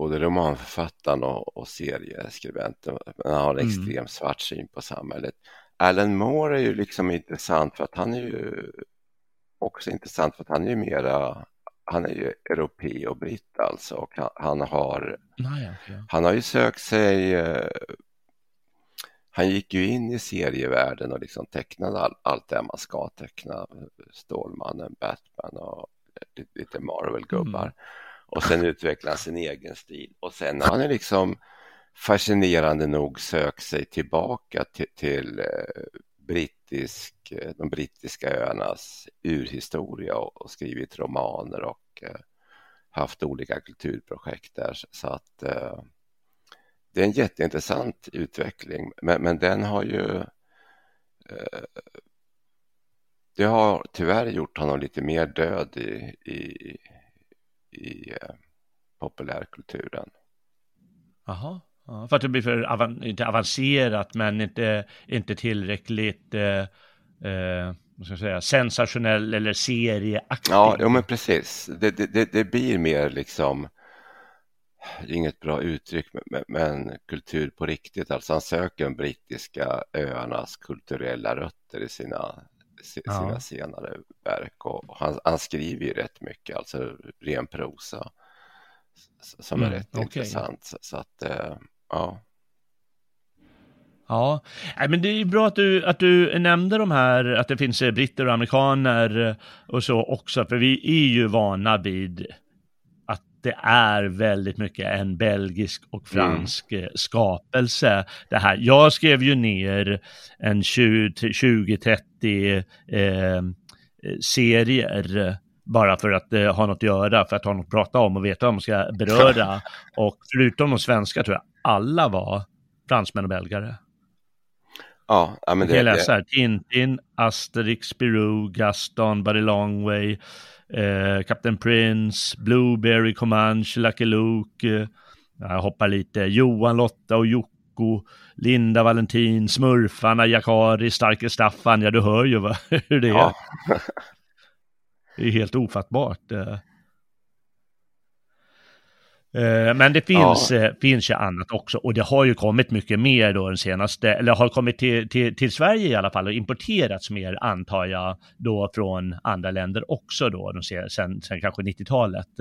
både romanförfattaren och, och serieskribenten. Men han har en mm. extrem svart syn på samhället. Alan Moore är ju liksom intressant för att han är ju också intressant för att han är ju mera han är ju europé och britt alltså och han, han har Nej, okay. han har ju sökt sig eh, han gick ju in i serievärlden och liksom tecknade all, allt det man ska teckna Stålmannen, Batman och lite Marvel-gubbar. Mm och sen utveckla sin egen stil. Och sen har han liksom fascinerande nog sökt sig tillbaka till, till eh, brittisk, eh, de brittiska öarnas urhistoria och, och skrivit romaner och eh, haft olika kulturprojekt där. Så att det är en jätteintressant utveckling, men, men den har ju eh, det har tyvärr gjort honom lite mer död i, i i eh, populärkulturen. Jaha, ja, för att det blir för avan inte avancerat men inte, inte tillräckligt eh, eh, vad ska jag säga, sensationell eller serieaktig. Ja, jo, men precis. Det, det, det blir mer liksom inget bra uttryck, men, men, kultur på riktigt. Alltså han söker de brittiska öarnas kulturella rötter i sina sina ja. senare verk och han, han, skriver ju rätt mycket, alltså ren prosa som är mm, rätt okay. intressant. Så, så att, äh, ja. Ja, men det är ju bra att du, att du nämnde de här, att det finns eh, britter och amerikaner eh, och så också, för vi är ju vana vid det är väldigt mycket en belgisk och fransk mm. skapelse. Det här. Jag skrev ju ner en 20-30 eh, serier bara för att eh, ha något att göra, för att ha något att prata om och veta vad man ska beröra. och förutom de svenska tror jag alla var fransmän och belgare. Ja, men det... Jag läser Tintin, Asterix, Spirou, Gaston, Buddy Longway, eh, Captain Prince, Blueberry, Comanche, Lucky Luke, eh, jag hoppar lite, Johan, Lotta och Jocko, Linda, Valentin, Smurfarna, Jakari, Starke Staffan, ja du hör ju vad, hur det är. Ja. det är helt ofattbart. Eh. Eh, men det finns, ja. Eh, finns ju annat också och det har ju kommit mycket mer då den senaste, eller har kommit till, till, till Sverige i alla fall och importerats mer antar jag då från andra länder också då, de ser, sen, sen kanske 90-talet.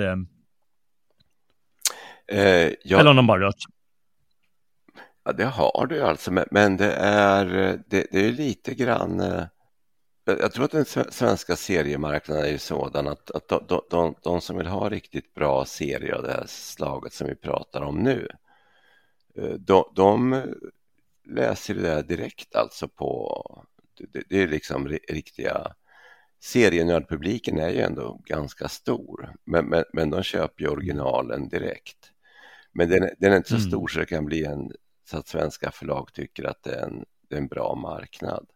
Eh, ja. Eller om de bara rört Ja, det har du alltså, men det är, det, det är lite grann eh, jag tror att den svenska seriemarknaden är sådan att, att de, de, de, som vill ha riktigt bra serier av det här slaget som vi pratar om nu, eh, de, de läser det där direkt alltså på, det, det är liksom riktiga serienördpubliken är ju ändå ganska stor, men, men, men de köper ju originalen direkt. Men den, den är inte så mm. stor så det kan bli en, så att svenska förlag tycker att det är en, det är en bra marknad.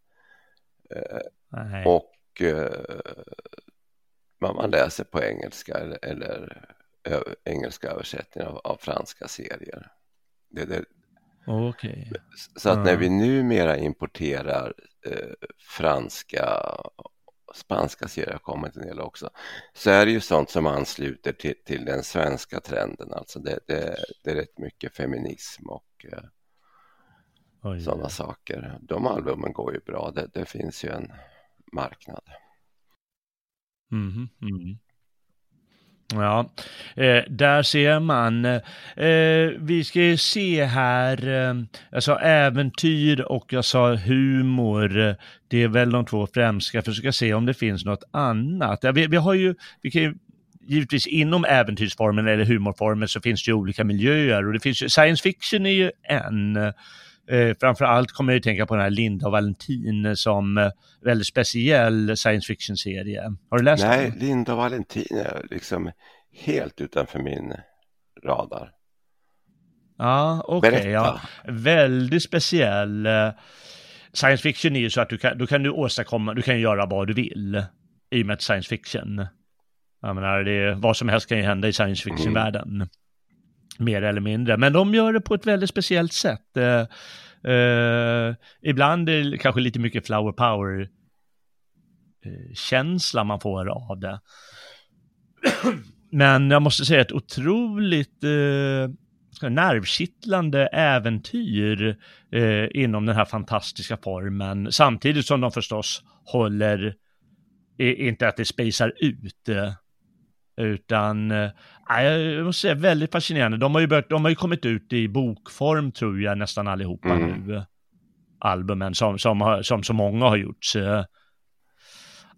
Nej. Och eh, man, läser på engelska eller, eller engelska översättningar av, av, franska serier. Det, det, okay. Så att när vi numera importerar eh, franska spanska serier har kommit en del också, så är det ju sånt som ansluter till, till den svenska trenden. Alltså det, det, det är rätt mycket feminism och eh, sådana saker. De albumen går ju bra, det, det finns ju en marknad. Mm, mm. Ja, eh, där ser man. Eh, vi ska ju se här, eh, jag sa äventyr och jag sa humor. Det är väl de två främsta. Jag försöka se om det finns något annat. Ja, vi, vi, har ju, vi kan ju, givetvis inom äventyrsformen eller humorformen så finns det ju olika miljöer och det finns ju, science fiction är ju en. Eh, framför kommer jag att tänka på den här Linda och Valentin som eh, väldigt speciell science fiction-serie. Har du läst Nej, den? Nej, Linda och Valentin är liksom helt utanför min radar. Ja, okej. Okay, ja. Väldigt speciell. Eh, science fiction är ju så att du kan, då kan du åstadkomma, du kan göra vad du vill i och med science fiction. Jag menar, det, vad som helst kan ju hända i science fiction-världen. Mm mer eller mindre. Men de gör det på ett väldigt speciellt sätt. Eh, eh, ibland är det kanske lite mycket flower power-känsla eh, man får av det. Men jag måste säga ett otroligt eh, nervkittlande äventyr eh, inom den här fantastiska formen. Samtidigt som de förstås håller, inte att det spejsar ut, eh, utan, äh, jag måste säga väldigt fascinerande. De har ju, börjat, de har ju kommit ut i bokform tror jag nästan allihopa mm. nu. Albumen som, som, som så många har gjort. Så,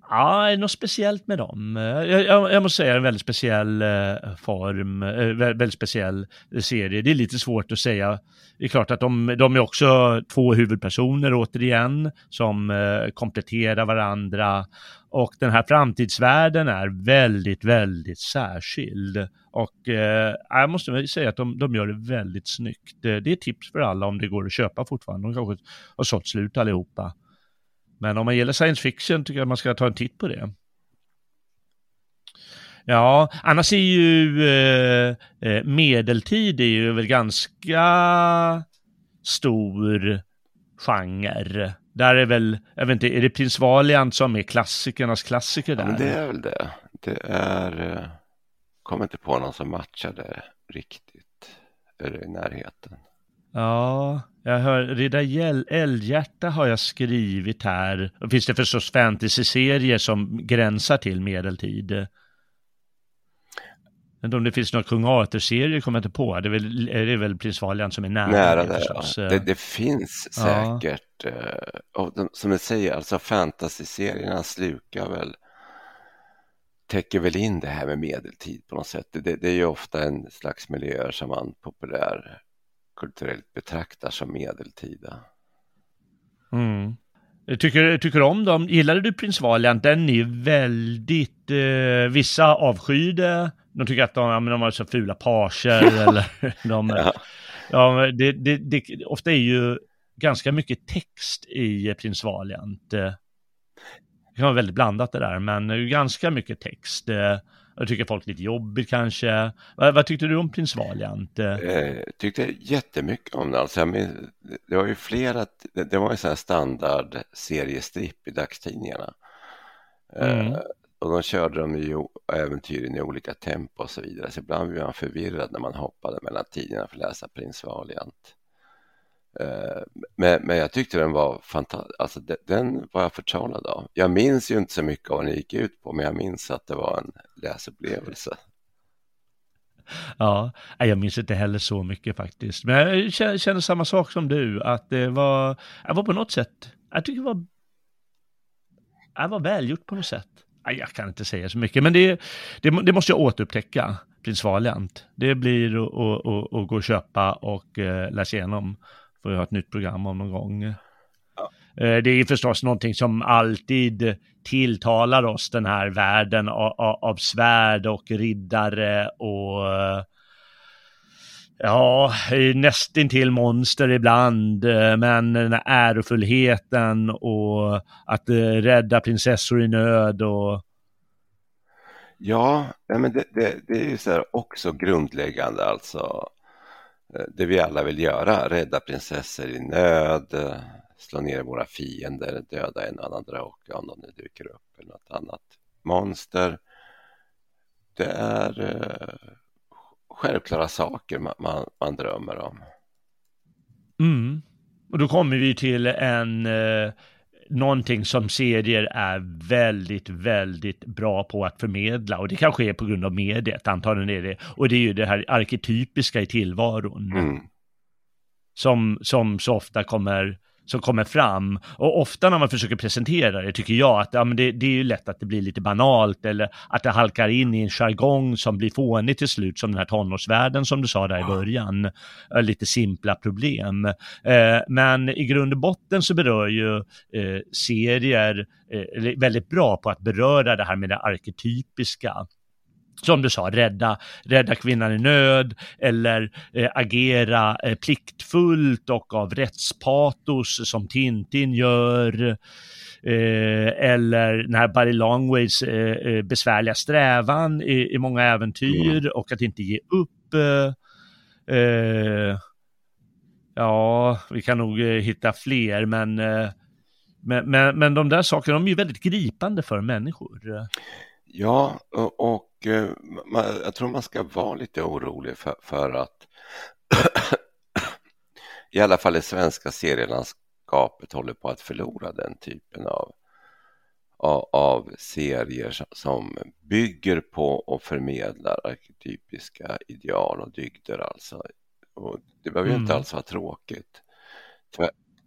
Ja, det är något speciellt med dem. Eh, jag, jag, jag måste säga en väldigt speciell eh, form, eh, väldigt speciell serie. Det är lite svårt att säga. Det är klart att de, de är också två huvudpersoner återigen som eh, kompletterar varandra. Och den här framtidsvärlden är väldigt, väldigt särskild. Och eh, jag måste säga att de, de gör det väldigt snyggt. Eh, det är tips för alla om det går att köpa fortfarande. De kanske har sålt slut allihopa. Men om man gillar science fiction tycker jag man ska ta en titt på det. Ja, annars är ju eh, eh, medeltid är ju väl ganska stor genre. Där är väl, jag vet inte, är det Prins Valiant som är klassikernas klassiker där? Ja, det är väl det. Det är, eh, kommer inte på någon som matchar det riktigt, eller i närheten. Ja, jag hör Riddar Eldhjärta har jag skrivit här. Och finns det förstås fantasy-serier som gränsar till medeltid. Men om det finns några kung Arthur-serier kommer jag inte på. Det är väl, är väl Prins Valiant som är nära. Nära det, ja. det, det finns säkert. Ja. Eh, och de, som jag säger, alltså fantasy-serierna slukar väl täcker väl in det här med medeltid på något sätt. Det, det är ju ofta en slags miljöer som man populär kulturellt betraktar som medeltida. Mm. Tycker, tycker om dem? Gillade du Prins Valiant? Den är väldigt, eh, vissa avskydde, de tycker att de, ja, de har så fula pager eller de, ja. ja det, det, det, ofta är ju ganska mycket text i Prins Valiant. Det kan vara väldigt blandat det där, men ganska mycket text. Jag tycker folk är lite jobbigt kanske. Vad, vad, tyckte du om Prins Valiant? Eh, tyckte jättemycket om det. Alltså, men, det var ju flera, det, det var ju så här standard seriestripp i dagstidningarna. Eh, mm. Eh, och de körde de ju äventyren i olika tempo och så vidare. Så ibland blev man förvirrad när man hoppade mellan tidningarna för att läsa Prins Valiant. Eh, men, men jag tyckte den var fantastisk, alltså den var jag förtrollad av. Jag minns ju inte så mycket av vad den gick ut på, men jag minns att det var en läsupplevelse. ja, jag minns inte heller så mycket faktiskt. Men jag känner samma sak som du, att det var, jag var på något sätt, jag tycker det var, jag var välgjort på något sätt. Jag kan inte säga så mycket, men det, det, det måste jag återupptäcka, Prins Valiant. Det blir att gå och köpa och eh, läsa igenom. Får ha ett nytt program om någon gång. Ja. Uh, det är förstås någonting som alltid tilltalar oss den här världen av, av svärd och riddare och ja, nästintill monster ibland, men den här ärofullheten och att rädda prinsessor i nöd och Ja, men det, det, det är ju så också grundläggande alltså Eh, det vi alla vill göra, rädda prinsessor i nöd, eh, slå ner våra fiender, döda en annan drake om de nu dyker upp eller något annat monster. Det är eh, självklara saker man, man, man, drömmer om. Mm. Och då kommer vi till en eh, någonting som serier är väldigt, väldigt bra på att förmedla och det kanske är på grund av mediet, antagligen är det. Och det är ju det här arketypiska i tillvaron. Mm. Som, som så ofta kommer som kommer fram. Och ofta när man försöker presentera det tycker jag att ja, men det, det är ju lätt att det blir lite banalt eller att det halkar in i en jargong som blir fånig till slut som den här tonårsvärlden som du sa där i början. Lite simpla problem. Eh, men i grund och botten så berör ju eh, serier eh, väldigt bra på att beröra det här med det arketypiska som du sa, rädda, rädda kvinnan i nöd eller eh, agera eh, pliktfullt och av rättspatos som Tintin gör. Eh, eller den här Barry Longways eh, eh, besvärliga strävan i, i många äventyr mm. och att inte ge upp. Eh, ja, vi kan nog hitta fler, men, men, men, men de där sakerna de är ju väldigt gripande för människor. Ja, och Eh, jag tror man ska vara lite orolig för, för att i alla fall det svenska serielandskapet håller på att förlora den typen av, av, av serier som bygger på och förmedlar arketypiska ideal och dygder alltså. Och det behöver ju mm. inte alls vara tråkigt.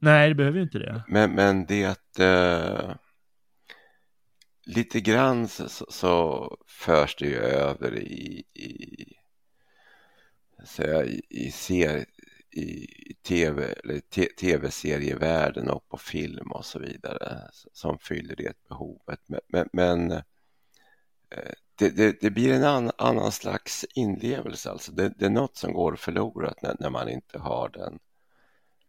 Nej, det behöver ju inte det. Men, men det eh, lite grann så, så förs det ju över i, i, så i, i, ser, i tv, eller tv-serievärlden och på film och så vidare som fyller det behovet. Men, men, men eh, det, det, det, blir en annan, annan slags inlevelse, alltså det, det, är något som går förlorat när, när man inte har den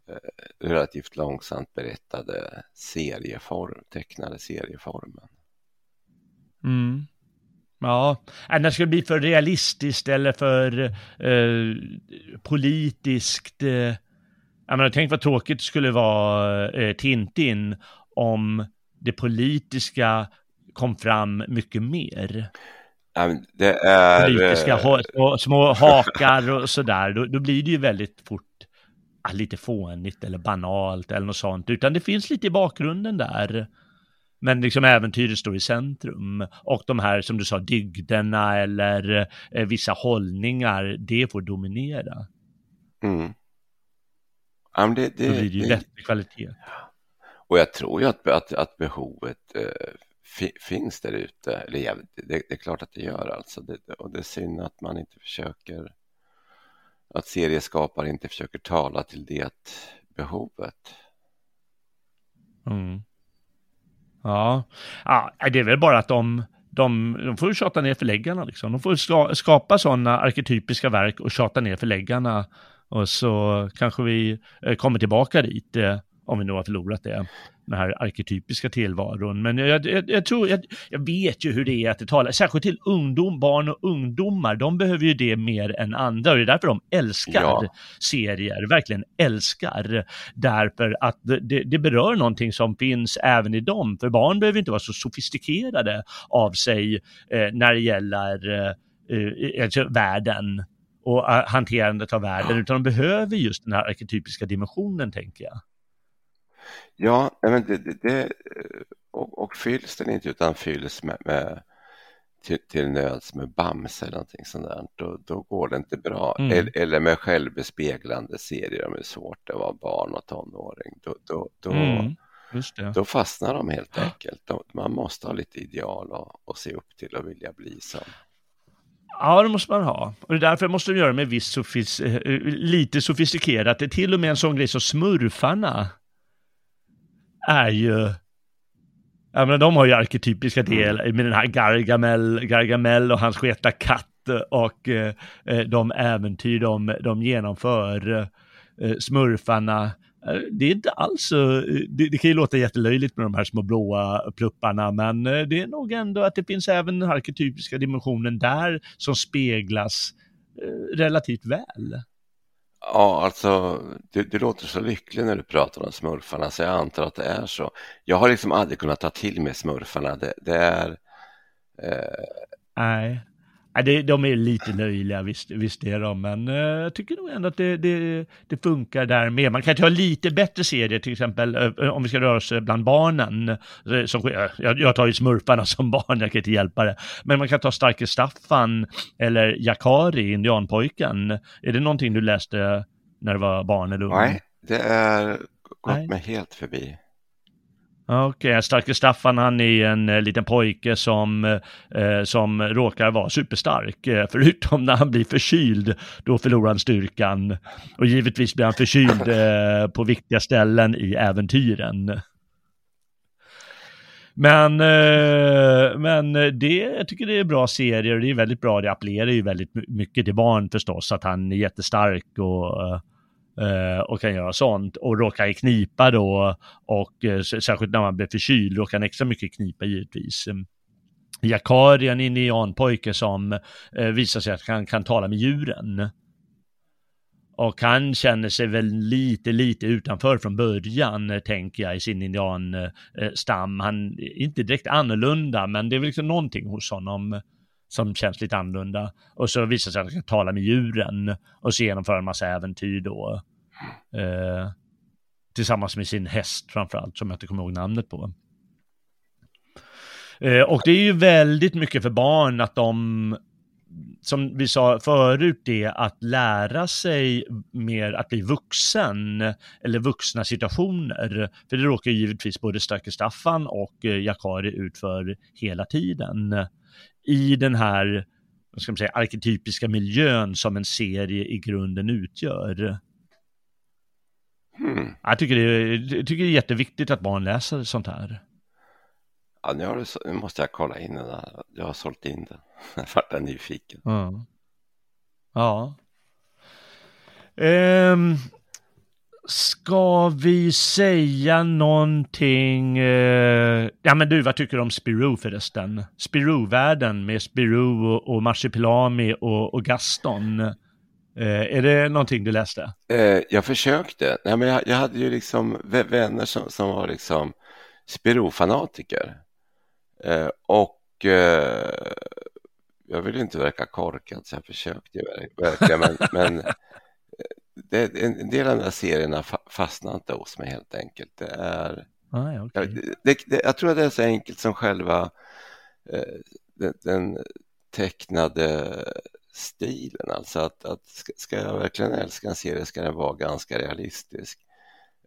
eh, relativt långsamt berättade serieform, tecknade serieformen. Mm. Ja, annars skulle det bli för realistiskt eller för eh, politiskt. Eh, jag menar, tänk vad tråkigt det skulle vara eh, Tintin om det politiska kom fram mycket mer. Det är... Politiska ha, små hakar och sådär, då, då blir det ju väldigt fort lite fånigt eller banalt eller något sånt, utan det finns lite i bakgrunden där. Men liksom äventyret står i centrum. Och de här, som du sa, dygderna eller eh, vissa hållningar, det får dominera. Mm. Ja, det, det, Då blir det ju det, bättre kvalitet. Och jag tror ju att, att, att behovet eh, finns där ute. Eller ja, det, det, är klart att det gör alltså. Och det är synd att man inte försöker, att serieskapare inte försöker tala till det behovet. Mm. Ja. ja, det är väl bara att de, de, de får tjata ner förläggarna liksom. De får skapa sådana arketypiska verk och tjata ner förläggarna. Och så kanske vi eh, kommer tillbaka dit, eh, om vi nu har förlorat det den här arketypiska tillvaron. Men jag, jag, jag tror, jag, jag, vet ju hur det är att det talar, särskilt till ungdom, barn och ungdomar, de behöver ju det mer än andra och det är därför de älskar ja. serier, verkligen älskar. Därför att det, det berör någonting som finns även i dem, för barn behöver inte vara så sofistikerade av sig eh, när det gäller eh, eh alltså världen och eh, hanterandet av världen, utan de behöver just den här arketypiska dimensionen, tänker jag. Ja, men det, det, det och, och, fylls den inte utan fylls med, med, till, till nöds med Bamse eller någonting sånt där, då, då går det inte bra. Mm. Eller, eller med självbespeglande serier om det är svårt att vara barn och tonåring. Då, då, då, Mm, det. då fastnar de helt enkelt. De, man måste ha lite ideal och, och se upp till och vilja bli som. Ja, det måste man ha. Och det är därför måste de göra med viss sofis eh, lite sofistikerat. Det är till och med en sån grej som smurfarna är ju... Ja, men de har ju arketypiska delar med den här Gargamel, Gargamel och hans sketa katt och eh, eh, de äventyr de, de genomför. Eh, smurfarna, eh, det är inte alls så, det, det kan ju låta jättelöjligt med de här små blåa plupparna, men eh, det är nog ändå att det finns även den arketypiska dimensionen där som speglas eh, relativt väl. Ja, alltså du, du låter så lycklig när du pratar om smurfarna så jag antar att det är så. Jag har liksom aldrig kunnat ta till mig smurfarna. Det, det är... Eh, Nej. Nej, de är lite löjliga, visst, visst är de, men eh, jag tycker nog ändå att det, det, det funkar där med. Man kan ta lite bättre serier, till exempel eh, om vi ska röra oss bland barnen. eh, Som, eh, jag, jag tar ju smurfarna som barn, jag kan inte hjälpa det. Men man kan ta Starke Staffan eller Jakari, indianpojken. Är det någonting du läste när du var barn eller ung? nej, det är gått mig helt förbi. Okej, Starke Staffan han är en eh, liten pojke som, eh, som råkar vara superstark. Eh, förutom när han blir förkyld, då förlorar han styrkan. Och givetvis blir han förkyld eh, på viktiga ställen i äventyren. Men, eh, men det, jag tycker det är bra serier och det är väldigt bra. Det appellerar ju väldigt my- mycket till barn förstås, att han är jättestark och eh, Eh, och kan göra sånt och råkar i knipa då och eh, särskilt när man blir förkyld råkar han extra mycket i knipa givetvis. Jakari är en indianpojke som eh, visar sig att han kan tala med djuren. Och han känner sig väl lite, lite utanför från början, eh, tänker jag, i sin indianstam. Han är inte direkt annorlunda, men det är väl liksom någonting hos honom som känns lite annorlunda. Och så visar det sig att han kan tala med djuren och så genomföra en massa äventyr då. Eh, tillsammans med sin häst framförallt, som jag inte kommer ihåg namnet på. Eh, och det är ju väldigt mycket för barn att de, som vi sa förut, det att lära sig mer att bli vuxen eller vuxna situationer. För det råkar givetvis både Starke Staffan och eh, Jakari ut för hela tiden i den här vad ska man säga, arketypiska miljön som en serie i grunden utgör. Hmm. Jag tycker det är, jag tycker det är jätteviktigt att barn läser sånt här. Ja, nu, du, nu måste jag kolla in den där. Jag har sålt in den. Jag vart nyfiken. Ja. Ja. Ehm, ska vi säga någonting? eh, ja men du, vad tycker du om Spirou förresten? Spirou-världen med Spirou och, och Marsipilami och, och Gaston. Eh, är det någonting du läste? Eh, jag försökte. Nej, men jag, jag hade ju liksom vänner som, som var liksom Spiro-fanatiker. Eh, och eh, jag vill inte verka korkad så jag försökte ju verkligen. Men, men det, en, del av de här serierna fa, fastnar inte hos mig helt enkelt. Det är, Ah, jag, det, det, jag tror att det är så enkelt som själva eh, den, den tecknade stilen. Alltså att, att ska jag verkligen älska en serie ska den vara ganska realistisk.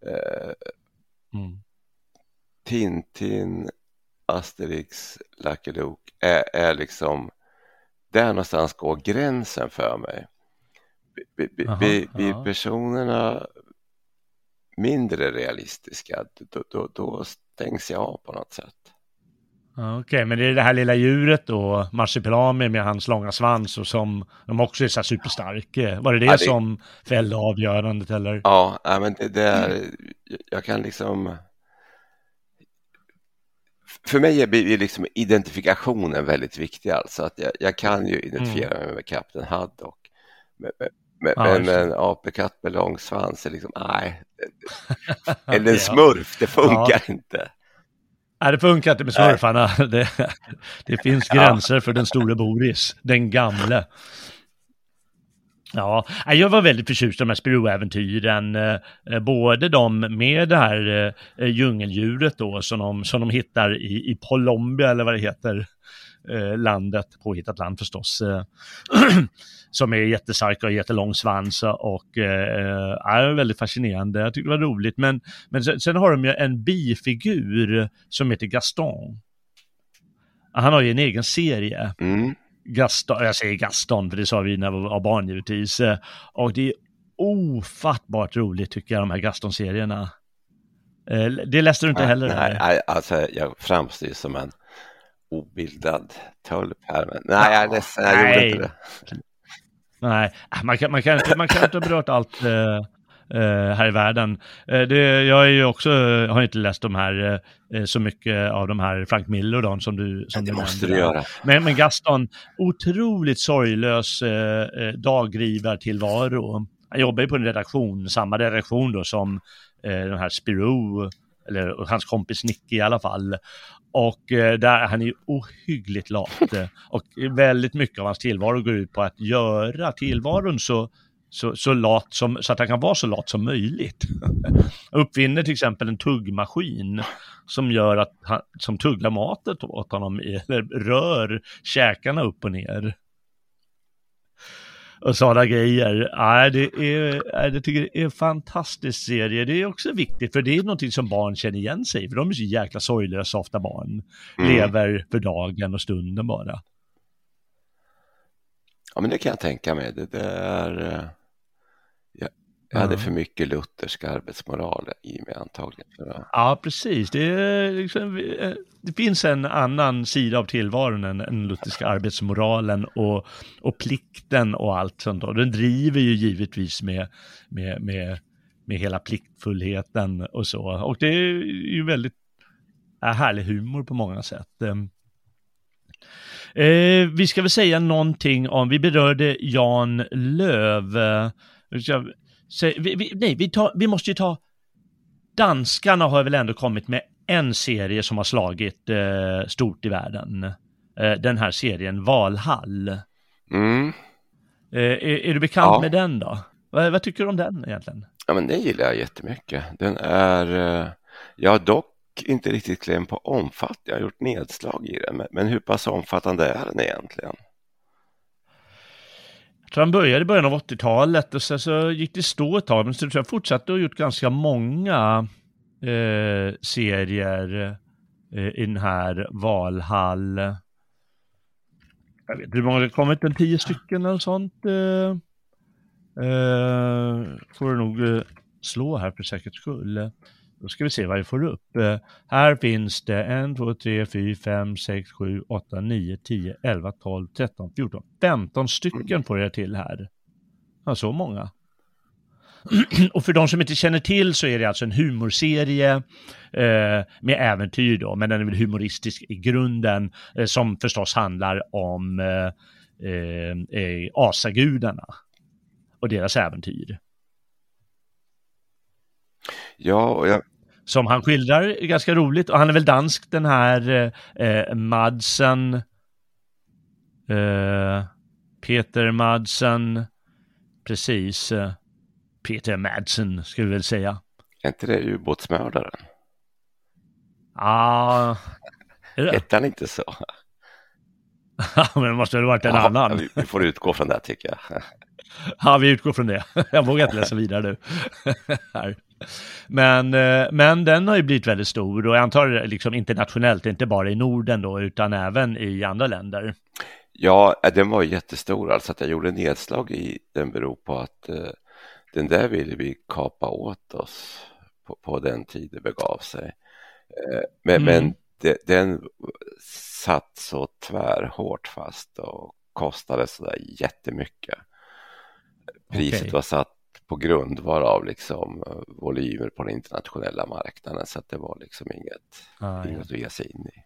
Eh, Mm. Tintin, Asterix, Lucky Luke är, är liksom där någonstans går gränsen för mig. Blir ja. personerna mindre realistiska, då, då, då stängs jag av på något sätt. Okej, men det är det här lilla djuret då, Marsipelami med hans långa svans och som de också är så här superstark. Eh, Var det det, Ja, det- som fällde avgörandet eller? Ja, nej, men det, det är, jag kan liksom för mig är liksom identifikationen väldigt viktig alltså att jag, jag kan ju identifiera mig med Kapten Haddock men, men, Ja, men, en apekatt med lång svans är liksom, nej, eller en Ja. smurf, det funkar inte. Nej, det funkar inte med smurfarna. Det, det finns gränser för den store Boris, den gamle. Ja, jag var väldigt förtjust i de här Spirou-äventyren. eh, eh, Både de med det här eh, djungeldjuret då som de, som de hittar i, i Colombia eller vad det heter. Eh, landet, påhittat land förstås, eh, som är jättestarka och jättelång svans och eh, är väldigt fascinerande. Jag tycker det var roligt, men, men sen, sen har de ju en bifigur som heter Gaston. Han har ju en egen serie. Mm. Gaston, jag säger Gaston, för det sa vi när vi var barn givetvis. Och det är ofattbart roligt tycker jag, de här Gaston-serierna. Det läste du inte heller? Nej, nej alltså jag framstår som en obildad tölp här. Men nej, jag är ledsen, jag nej. gjorde inte det. Nej, man kan, man kan, inte, man kan inte ha berört allt uh, uh, här i världen. Uh, det, jag är ju också, har inte läst de här, så mycket av de här Frank Miller och de som du som Det du måste nämnde. du göra. Men, men Gaston, otroligt sorglös uh, dagrivartillvaro. Han jobbar ju på en redaktion, samma redaktion då som eh, den här Spirou, eller hans kompis Nicky i alla fall. Och eh, där, han är ju ohyggligt lat. Eh, och väldigt mycket av hans tillvaro går ut på att göra tillvaron så, så, så lat som, så att han kan vara så lat som möjligt. Uppfinner till exempel en tuggmaskin som gör att han, som tuggar matet åt honom, eller rör käkarna upp och ner och sådana grejer. Ja, det är, det tycker jag är en fantastisk serie. Det är också viktigt, för det är någonting som barn känner igen sig för de är så jäkla sorglösa ofta barn. Mm. Lever för dagen och stunden bara. Ja, men det kan jag tänka mig. Det, det är... Jag hade för mycket luthersk arbetsmoral i mig antagligen. Ja, precis. Det, liksom, eh, det, finns en annan sida av tillvaron än den lutherska arbetsmoralen och, och plikten och allt sånt. Och den driver ju givetvis med, med, med, med hela pliktfullheten och så. Och det är ju väldigt är härlig humor på många sätt. Ehm, eh, vi ska väl säga någonting om, vi berörde Jan Löv. Så, vi, vi, nej, vi, tar, vi måste ju ta... Danskarna har väl ändå kommit med en serie som har slagit eh, stort i världen. Eh, den här serien Valhall. Mm. Eh, är, är, du bekant ja. med den då? Vad, vad, tycker du om den egentligen? Ja, men den gillar jag jättemycket. Den är... Eh, jag har dock inte riktigt kläm på omfattning. Jag har gjort nedslag i den, men, men hur pass omfattande är den egentligen? Tror han började i början av 80-talet och sen så gick det stå ett tag, men sen tror jag fortsatte och gjort ganska många eh, serier eh, i den här Valhall. Jag vet inte hur många det kommit, en tio stycken eller sånt. Eh, eh, får du nog eh, slå här för säkerhets skull. Då ska vi se vad vi får upp. Eh, här finns det 1, 2, 3, 4, 5, 6, 7, 8, 9, 10, 11, 12, 13, 14, 15 stycken får jag till här. Ja, så många. Och för de som inte känner till så är det alltså en humorserie eh, med äventyr då, men den är väl humoristisk i grunden, eh, som förstås handlar om eh, eh, eh asagudarna och deras äventyr. Ja, och jag, som han skildrar ganska roligt. Och han är väl dansk den här eh, Madsen. Eh, Peter Madsen. Precis. Eh, Peter Madsen ska vi väl säga. Är inte det ubåtsmördaren? Ja. Ah, Hette han inte så? men det måste väl varit en ja, annan. Vi, vi får utgå från det tycker jag. ja, vi utgår från det. Jag vågar inte läsa vidare nu. Men, eh, men den har ju blivit väldigt stor och jag antar liksom internationellt, inte bara i Norden då, utan även i andra länder. Ja, eh, den var jättestor, alltså att jag gjorde nedslag i den beror på att eh, den där ville vi kapa åt oss på, på den tid det begav sig. Eh, men, mm. men de, den satt så tvärhårt fast och kostade så där jättemycket. Priset okay. var satt på grundval av liksom eh, volymer på den internationella marknaden så att det var liksom inget, ah, inget ja. att ge sig in i.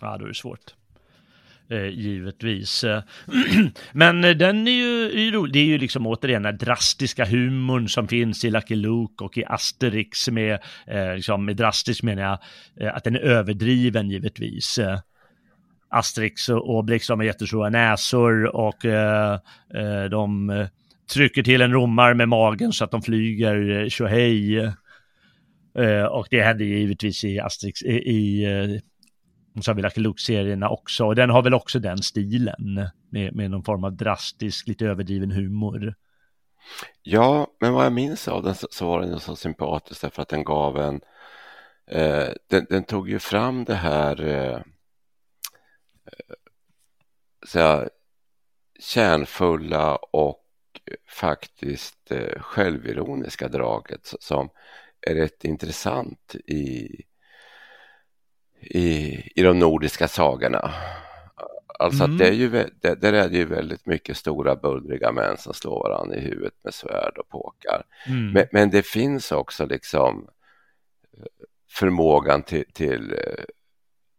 Ja, då är det svårt. Eh, givetvis. Men eh, den är ju, det är ju liksom återigen den drastiska humorn som finns i Lucky Luke och i Asterix med, eh, liksom, med drastisk menar jag, eh, att den är överdriven givetvis. Asterix och Obelix de har jättestora näsor och eh, de trycker till en romar med magen så att de flyger eh, tjohej. Eh, och det händer givetvis i Asterix, i, i, eh, så vi Lucky Luke-serierna också, och den har väl också den stilen med, med någon form av drastisk, lite överdriven humor. Ja, men vad jag minns av den så, så var den så sympatisk därför att den gav en eh, den, den, tog ju fram det här eh, eh så här kärnfulla och faktiskt eh, självironiska draget som är rätt intressant i, i, i de nordiska sagorna. Alltså mm. att det är ju, det, där är det ju väldigt mycket stora bullriga män som slår varandra i huvudet med svärd och påkar. Mm. Men, men, det finns också liksom eh, förmågan till, till eh,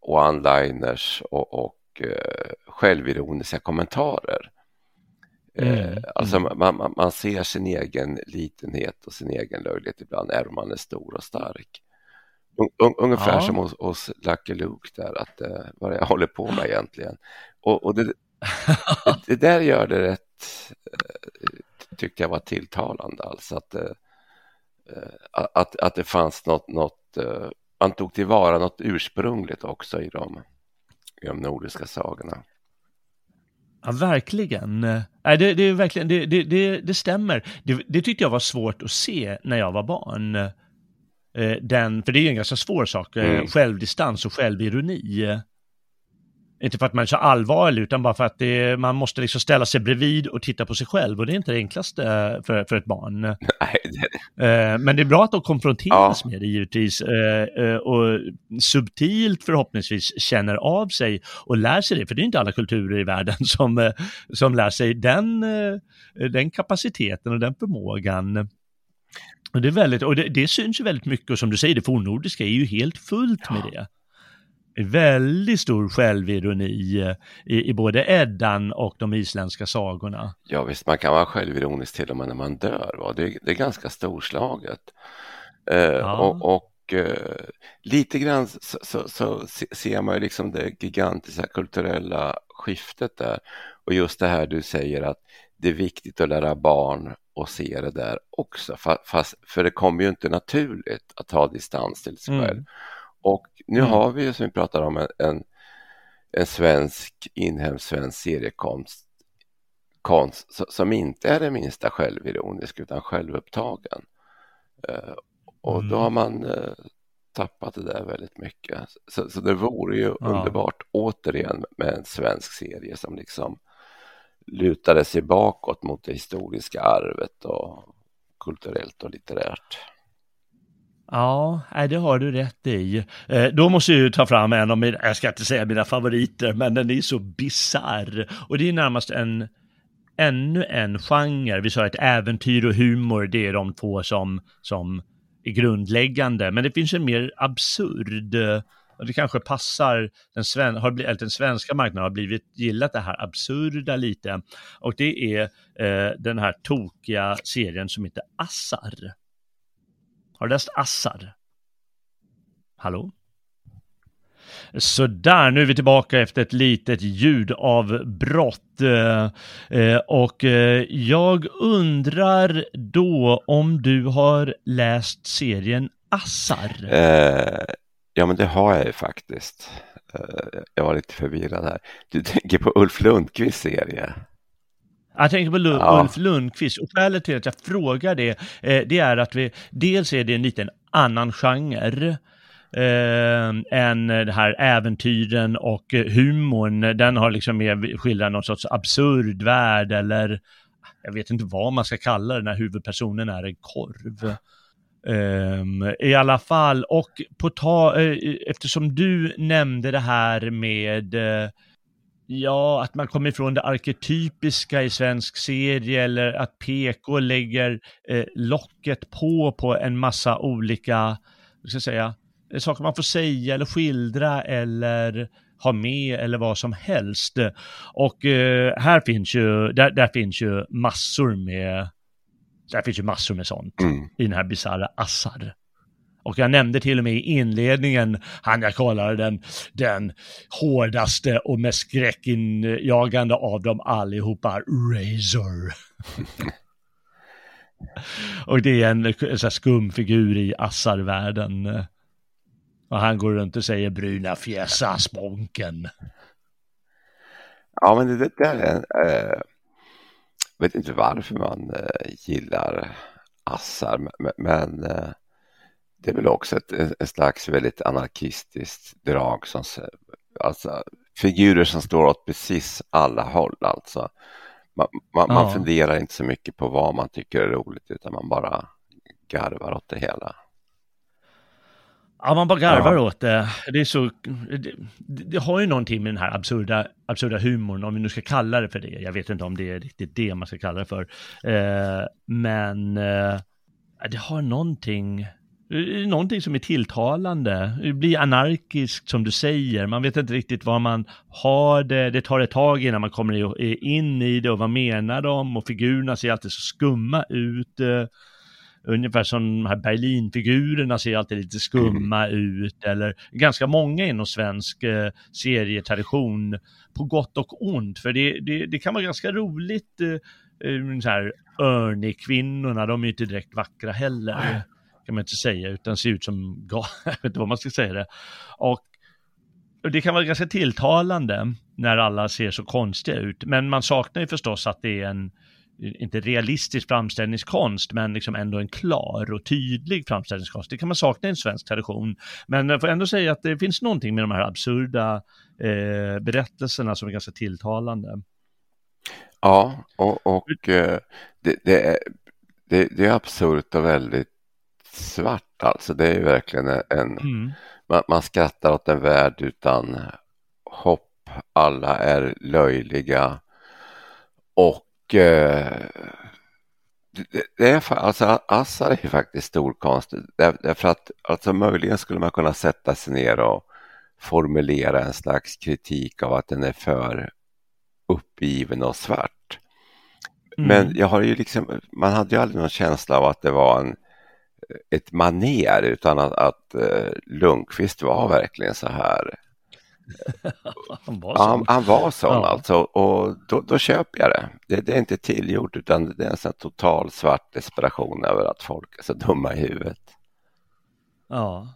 one-liners och, och självironiska kommentarer. Mm. Alltså mm. man, man, man, ser sin egen litenhet och sin egen löjlighet ibland, även om man är stor och stark. Ungefär ja. som hos, hos Lucky Luke där, att uh, vad jag håller på med egentligen. Och, och det, det, det, där gör det rätt, uh, tyckte jag var tilltalande alltså att, uh, att, att det fanns något, något man tog tillvara något ursprungligt också i de, i de nordiska sagorna. Ja, verkligen. Nej, det, det är verkligen, det, det, det, det stämmer. Det, det tyckte jag var svårt att se när jag var barn. Eh, den, för det är ju en ganska svår sak, eh, mm. självdistans och självironi. Inte för att man är så allvarlig, utan bara för att det, man måste liksom ställa sig bredvid och titta på sig själv. Och det är inte det enklaste för, för ett barn. Nej. Eh, men det är bra att de konfronteras ja. med det givetvis. Eh, och subtilt förhoppningsvis känner av sig och lär sig det. För det är inte alla kulturer i världen som, som lär sig den, den kapaciteten och den förmågan. Och det, är väldigt, och det, det syns ju väldigt mycket, och som du säger, det fornnordiska är ju helt fullt ja. med det väldigt stor självironi i, i, både Eddan och de isländska sagorna. Ja visst, man kan vara självironisk till och med när man dör. Va? Det, det är ganska storslaget. Eh, ja. Och, och eh, lite grann så, så, så, ser man ju liksom det gigantiska kulturella skiftet där. Och just det här du säger att det är viktigt att lära barn och se det där också. Fast, för det kommer ju inte naturligt att ta distans till sig själv. Mm. Och nu mm. har vi ju som vi pratar om en, en, en svensk, inhemsk svensk seriekonst konst, som inte är det minsta självironisk utan självupptagen. Uh, och mm. då har man uh, tappat det där väldigt mycket. Så, så det vore ju ja. underbart återigen med en svensk serie som liksom lutade sig bakåt mot det historiska arvet och kulturellt och litterärt. Ja, det har du rätt i. Eh, då måste jag ju ta fram en av mina, jag ska inte säga mina favoriter, men den är så bizarr. Och det är närmast en, ännu en genre. Vi sa att äventyr och humor, det är de två som, som är grundläggande. Men det finns en mer absurd, eh, och det kanske passar den, sven, har blivit, den svenska marknaden har blivit gillat det här absurda lite. Och det är eh, den här tokiga serien som heter Assar. Har du läst Assar? Hallå? Så där, nu är vi tillbaka efter ett litet ljudavbrott. Eh, eh, och eh, jag undrar då om du har läst serien Assar? Eh, ja, men det har jag ju faktiskt. Eh, jag var lite förvirrad här. Du tänker på Ulf Lundqvists serie? Jag tänker på Lund, ja. Ulf Lundqvist och skälet till att jag frågar det, eh, det är att vi, dels är det en liten annan genre eh, än det här äventyren och humorn. Den har liksom mer skildrat någon sorts absurd värld eller jag vet inte vad man ska kalla det när huvudpersonen är en korv. Um, I alla fall, och på ta, uh, eftersom du nämnde det här med uh, Ja, att man kommer ifrån det arketypiska i svensk serie eller att PK lägger eh, locket på på en massa olika, vad ska jag säga, saker man får säga eller skildra eller ha med eller vad som helst. Och eh, här finns ju, där, där finns ju massor med, där finns ju massor med sånt mm. i den här bisarra Assar. Och jag nämnde till och med i inledningen, han jag kallar den, den hårdaste och mest skräckinjagande av dem allihopa, Razor. och det är en, eh, en skum figur i Assar-världen. Och han går runt och säger bruna fjäsa sponken. Ja, men det, det där är, äh, vet inte varför man äh, gillar assar, men, men äh, det är väl också ett, ett slags väldigt anarkistiskt drag som alltså figurer som står åt precis alla håll alltså. Man, man, ja. man funderar inte så mycket på vad man tycker är roligt utan man bara garvar åt det hela. Ja, man bara garvar ja. åt det. Det är så, det, det, har ju någonting med den här absurda, absurda humorn, om vi nu ska kalla det för det. Jag vet inte om det är riktigt det man ska kalla det för. Eh, men eh, det har någonting, någonting som är tilltalande. Det blir anarkiskt som du säger. Man vet inte riktigt var man har det. Det tar ett tag innan man kommer in i det och vad menar de? Och figurerna ser alltid så skumma ut. Ungefär som de här Berlinfigurerna ser alltid lite skumma mm. ut. Eller ganska många inom svensk eh, serietradition. På gott och ont. För det, det, det kan vara ganska roligt. Eh, så här, Örnekvinnorna, de är inte direkt vackra heller kan man inte säga, utan ser ut som, jag vet inte vad man ska säga det. Och, det kan vara ganska tilltalande när alla ser så konstiga ut, men man saknar ju förstås att det är en, inte realistisk framställningskonst, men liksom ändå en klar och tydlig framställningskonst. Det kan man sakna i en svensk tradition. Men jag får ändå säga att det finns någonting med de här absurda eh, berättelserna som är ganska tilltalande. Ja, och, och eh, det, det, är, det, det är absurt och väldigt svart alltså. Det är ju verkligen en, mm. man, man skrattar åt en värld utan hopp. Alla är löjliga och eh, det, det är alltså Assar är faktiskt storkonst därför att alltså möjligen skulle man kunna sätta sig ner och formulera en slags kritik av att den är för uppgiven och svart. Mm. Men jag har ju liksom, man hade ju aldrig någon känsla av att det var en ett maner utan att, att uh, Lundqvist var verkligen så här. han var sån, han, han var sån ja. alltså och då, då köper jag det. det. det. är inte tillgjort utan det är en sån total svart desperation över att folk är så dumma i huvudet. Ja,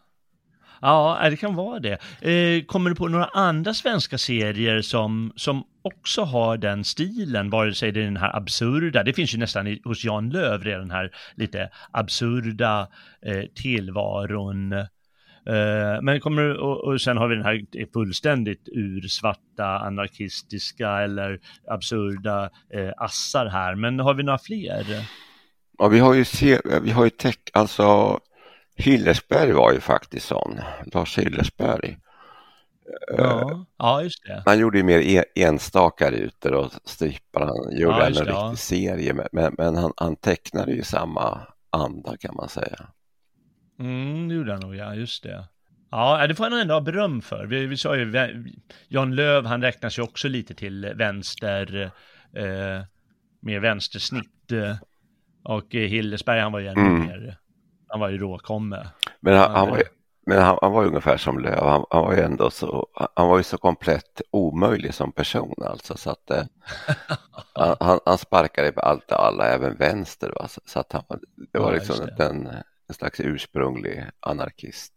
Ja, det kan vara det. Eh, kommer du på några andra svenska serier som, som också har den stilen, vare sig det är den här absurda, det finns ju nästan hos Jan Löv redan den här lite absurda eh, tillvaron. Eh, men kommer och, och sen har vi den här fullständigt ursvarta, anarkistiska eller absurda eh, assar här. Men har vi några fler? Ja, vi har ju, se, vi har ju tech, alltså Hillersberg var ju faktiskt sån, Lars Hillersberg. Ja, ja just det. Han gjorde ju mer e, enstaka rutor och strippar, han gjorde ja, en riktig ja. serie men, men han, han tecknade ju samma anda kan man säga. Mm, det gjorde han nog, ja, just det. Ja, det får han ändå ha beröm för. Vi, vi sa ju, Jan Löv, han räknas ju också lite till vänster, eh, mer vänstersnitt. Eh, och Hillersberg, han var ju ännu mm. mer han var ju råkomme. Men han, han var, men han, han, var ungefär som Löv. Han, han, var ju ändå så, han var ju så komplett omöjlig som person alltså. Så att, eh, han, han sparkade på allt och alla, även vänster. Va? Så, så att han, det var ja, liksom det. En, en slags ursprunglig anarkist.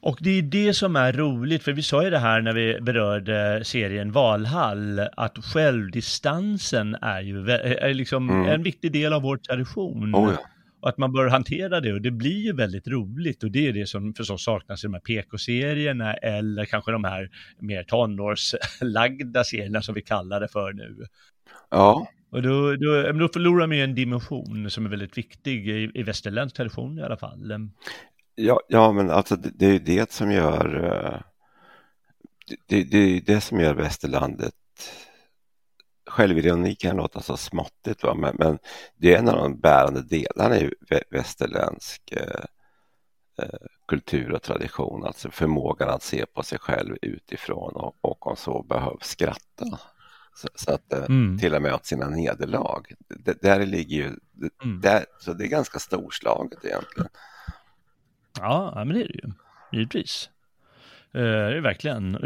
Och det är det som är roligt, för vi sa ju det här när vi berörde serien Valhall, att självdistansen är ju är liksom mm. en viktig del av vår tradition. Oh ja och att man bör hantera det och det blir ju väldigt roligt och det är det som förstås saknas i de här PK-serierna eller kanske de här mer tonårslagda serierna som vi kallar det för nu. Ja. Och då, då, då förlorar man ju en dimension som är väldigt viktig i, i västerländsk tradition i alla fall. Ja, ja men alltså det, det är ju det som gör eh, det, det är det som gör västerlandet självironi kan låta så småttigt, va? Men, men, det är en av de bärande delarna i västerländsk eh, eh, kultur och tradition, alltså förmågan att se på sig själv utifrån och, och om så behövs skratta. Så, så att eh, mm. till och med åt sina nederlag. Det, där ligger ju, det, mm. där, så det är ganska storslaget egentligen. Ja, men det är det ju, givetvis. Eh, det är verkligen,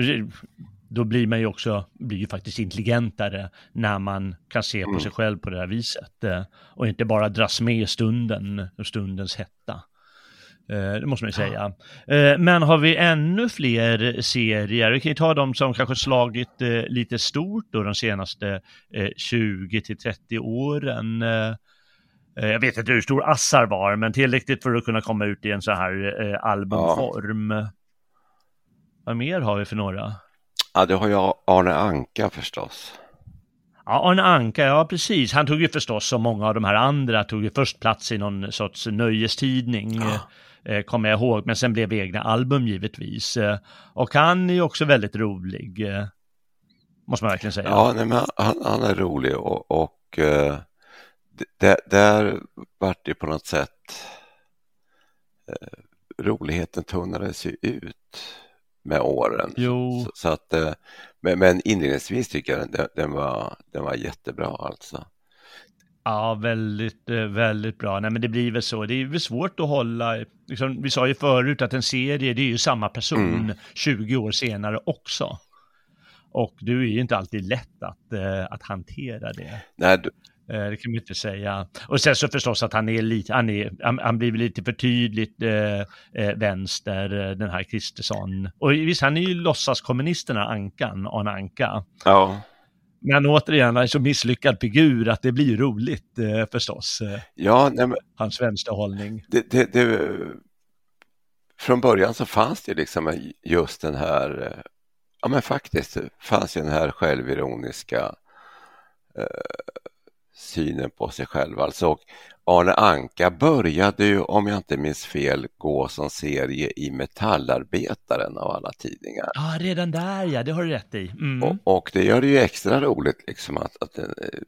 då blir man ju också, blir ju faktiskt intelligentare när man kan se på mm. sig själv på det här viset. Eh, och inte bara dras med i stunden och stundens hetta. Eh, det måste man ju säga. Eh, men har vi ännu fler serier? Vi kan ju ta de som kanske slagit lite stort då de senaste 20 till 30 åren. Jag vet inte hur stor Assar var, men tillräckligt för att kunna komma ut i en så här albumform. Ja. Vad mer har vi för några? Ja, du har ju Arne Anka förstås. Ja, Arne Anka, ja precis. Han tog ju förstås, som många av de här andra, tog ju först plats i någon sorts nöjestidning. Ja. Eh, kommer jag ihåg, men sen blev det egna album givetvis. Eh, och han är ju också väldigt rolig, eh, måste man verkligen säga. Ja, nej, men han, han är rolig och, och det, där vart det på något sätt roligheten tunnades ju ut med åren. Jo. Så, så att, men, men inledningsvis tycker jag den, den, var, den var jättebra alltså. Ja, väldigt, eh, väldigt bra. Nej, men det blir väl så. Det är väl svårt att hålla, liksom, vi sa ju förut att en serie, det är ju samma person mm. 20 år senare också. Och du är ju inte alltid lätt att, uh, att hantera det. Nej, du... uh, det kan man inte säga. Och sen så förstås att han är lite, han, är, han, han blir lite för tydligt uh, vänster, den här Kristersson. Och visst, han är ju låtsaskommunisterna, Ankan, Arne Anka. Ja. Men återigen, en så misslyckad figur att det blir roligt eh, förstås. Eh, ja, nej, men, hans vänsterhållning. Det, det, det, från början så fanns det liksom just den här, eh, ja men faktiskt fanns ju den här självironiska eh, synen på sig själv. Alltså, Arne Anka började ju, om jag inte minns fel, gå som serie i Metallarbetaren av alla tidningar. Ja, redan där ja, det har du rätt i. Mm. Och, och, det gör det ju extra roligt liksom att, att en eh,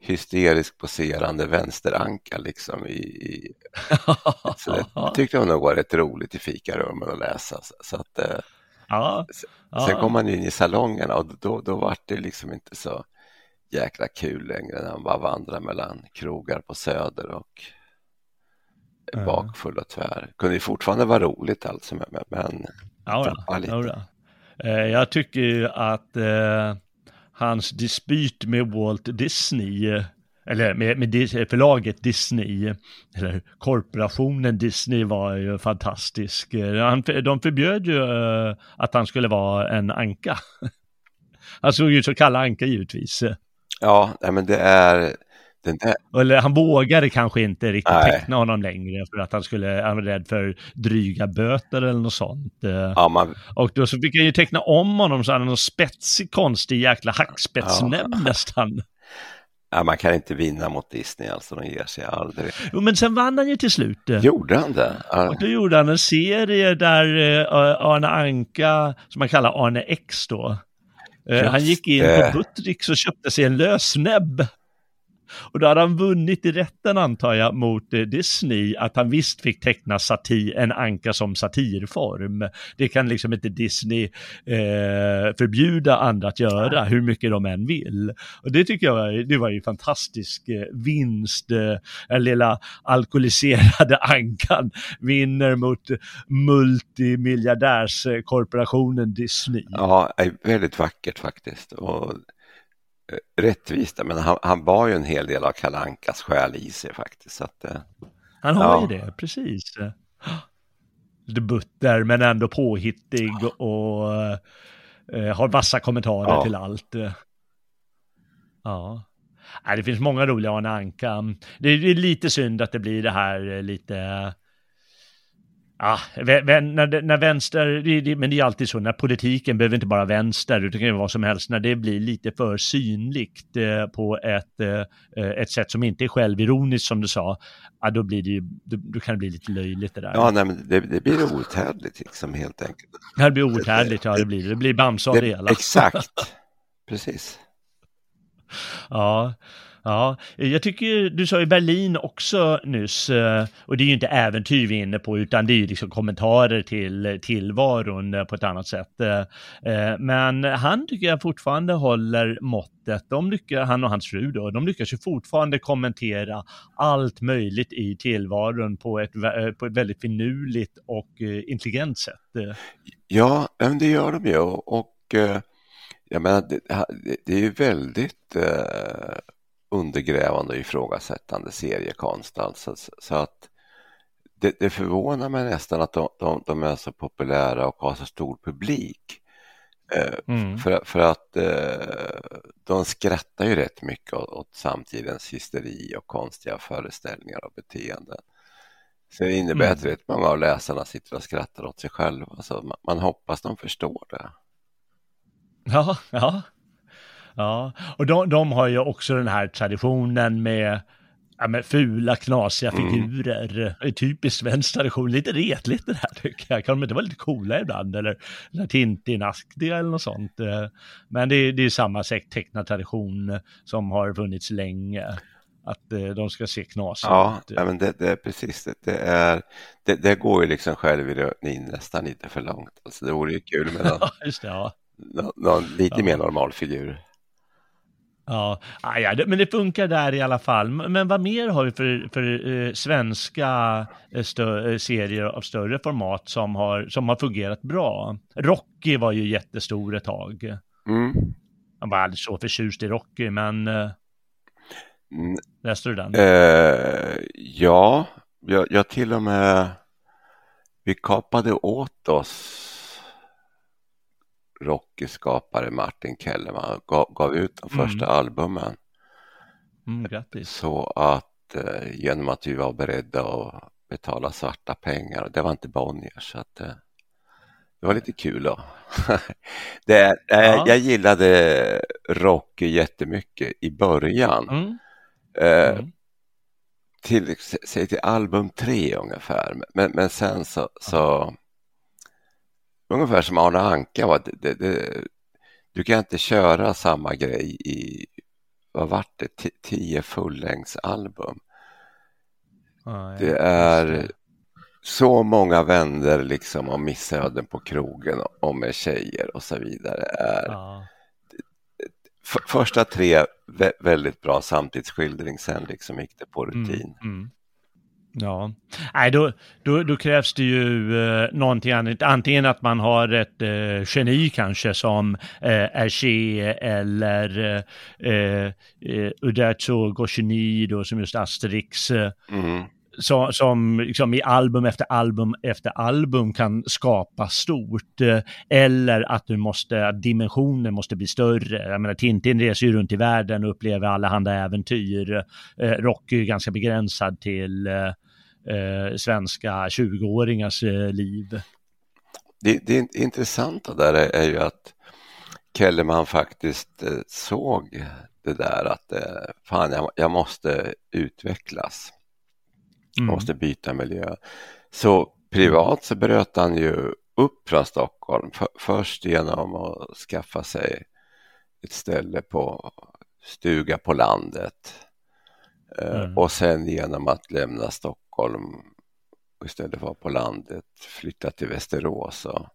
hysterisk poserande vänsteranka liksom i... i så det tyckte jag nog var rätt roligt i fikarummen att läsa. Så, så att, eh, ja, sen ja. kom man in i salongerna och då, då var det liksom inte så jäkla kul längre när han bara vandrar mellan krogar på Söder och mm. bakfull och tvär. Kunde ju fortfarande vara roligt alltså, men, men ja, lite. Ja, eh, jag tycker ju att eh, hans dispyt med Walt Disney eh, eller med, med förlaget Disney, eller korporationen Disney var ju fantastisk. Eh, han, de förbjöd ju att han skulle vara en anka. Han såg ut som Kalle Anka givetvis. Ja, men det är... Den där... Eller han vågade kanske inte riktigt nej. teckna honom längre för att han skulle, han var rädd för dryga böter eller något sånt. Eh. Ja, man... Och då så fick han ju teckna om honom så han hade någon spetsig, konstig jäkla hackspettsnäbb ja. nästan. Ja, man kan inte vinna mot Disney, alltså de ger sig aldrig. Jo, men sen vann han ju till slut. Gjorde han det? Ja. Och då gjorde han en serie där uh, Arne Anka, som man kallar Arne X då, han gick in på Buttricks och köpte sig en lösnäbb. Och då hade han vunnit i rätten antar jag mot eh, Disney att han visst fick teckna satir, en anka som satirform. Det kan liksom inte Disney eh, förbjuda andra att göra hur mycket de än vill. Och det tycker jag det var ju fantastisk eh, vinst. Eh, den lilla alkoholiserade ankan vinner mot multimiljardärskorporationen Disney. Ja, väldigt vackert faktiskt. Och rättvist, men han, han bar ju en hel del av Kalankas själ i sig faktiskt. Så att, eh, han har ja. ju det, precis. Butter men ändå påhittig och eh, har vassa kommentarer ja. till allt. Ja. det finns många roliga Arne Anka. Det är lite synd att det blir det här lite Ja, när, när vänster, men det är alltid så, när politiken behöver inte bara vänster, utan det kan vara som helst, när det blir lite för synligt eh, på ett, eh, ett sätt som inte är självironiskt som du sa, då, blir det ju, då, kan det bli lite löjligt det där. Ja, nej, men det, det blir outhärdligt liksom helt enkelt. Det blir outhärdligt, ja det blir det. Det blir Bamse av det hela. Exakt, precis. Ja. Ja, jag tycker du sa ju Berlin också nyss, eh, och det är ju inte äventyr vi är inne på, utan det är ju liksom kommentarer till tillvaron eh, på ett annat sätt. Eh, men han tycker jag fortfarande håller måttet. De lyckas, han och hans fru då, de lyckas ju fortfarande kommentera allt möjligt i tillvaron på ett, på ett väldigt finurligt och intelligent sätt. Ja, det gör de ju och jag menar, det, det är ju väldigt undergrävande och ifrågasättande seriekonst. Alltså, så att det, det förvånar mig nästan att de, de, de, är så populära och har så stor publik. Eh, mm. För, för att eh, de skrattar ju rätt mycket åt, åt samtidens hysteri och konstiga föreställningar och beteenden. Så det innebär mm. att rätt många av läsarna sitter och skrattar åt sig själva. Så man, man hoppas de förstår det. Ja, ja. Ja, och de, de har ju också den här traditionen med ja, med fula, knasiga mm. figurer. Mm. Typiskt svensk tradition, lite retligt det här tycker jag. Kan de inte vara lite coola ibland eller, eller Tintin-aktiga eller något sånt. Men det, det är samma tradition som har funnits länge. Att eh, de ska se knasiga ja, ut. Ja, men det, det är precis det. Det, är, det, det går ju liksom själv in nästan lite för långt. Alltså, det vore ju kul med någon, Just det, ja. någon, någon lite ja. mer normal figur. Ja, ah, ja, men det funkar där i alla fall. Men vad mer har vi för, för eh, svenska eh, stö, eh, serier av större format som har, som har fungerat bra? Rocky var ju jättestor ett tag. Mm. Jag var aldrig så förtjust i Rocky, men eh, mm. läste du den? Eh, ja, jag, jag till och med, vi kapade åt oss Rocky-skapare Martin Kellerman gav, gav ut de mm. första albumen. Mm, grattis. Så att eh, genom att vi var beredda att betala svarta pengar, det var inte Bonnier så att eh, det var lite kul då. det, eh, ja. Jag gillade Rocky jättemycket i början. Mm. Eh, mm. Till, säg till album tre ungefär, men, men sen så, så ungefär som Arne Anka. Va? Det, det, du kan inte köra samma grej i, vad vart det, tio fullängdsalbum. Ah, det är så många vänner liksom om missöden på krogen och med tjejer och så vidare. Är, ah. Första tre väldigt bra samtidsskildring, sen liksom gick det på mm, rutin. Mm, mm. Ja, nej då, då, då, krävs det ju eh, någonting annat. Antingen att man har ett eh, geni kanske som eh, Hergé eller eh, eh, Uderzo Goscinny som just Asterix. Eh, mm. Så, som liksom i album efter album efter album kan skapa stort. Eh, eller att du måste, dimensionen måste bli större. Jag menar Tintin reser ju runt i världen och upplever allehanda äventyr. Eh, Rocky är ganska begränsad till eh, svenska 20-åringars eh, liv. Det, det intressanta där är, är ju att Kellerman faktiskt eh, såg det där att eh, fan, jag, jag måste utvecklas. Mm. Jag måste byta miljö. Så privat så bröt han ju upp från Stockholm för, först genom att skaffa sig ett ställe på stuga på landet eh, mm. och sen genom att lämna Stockholm Stockholm och istället för att vara på landet flytta till Västerås och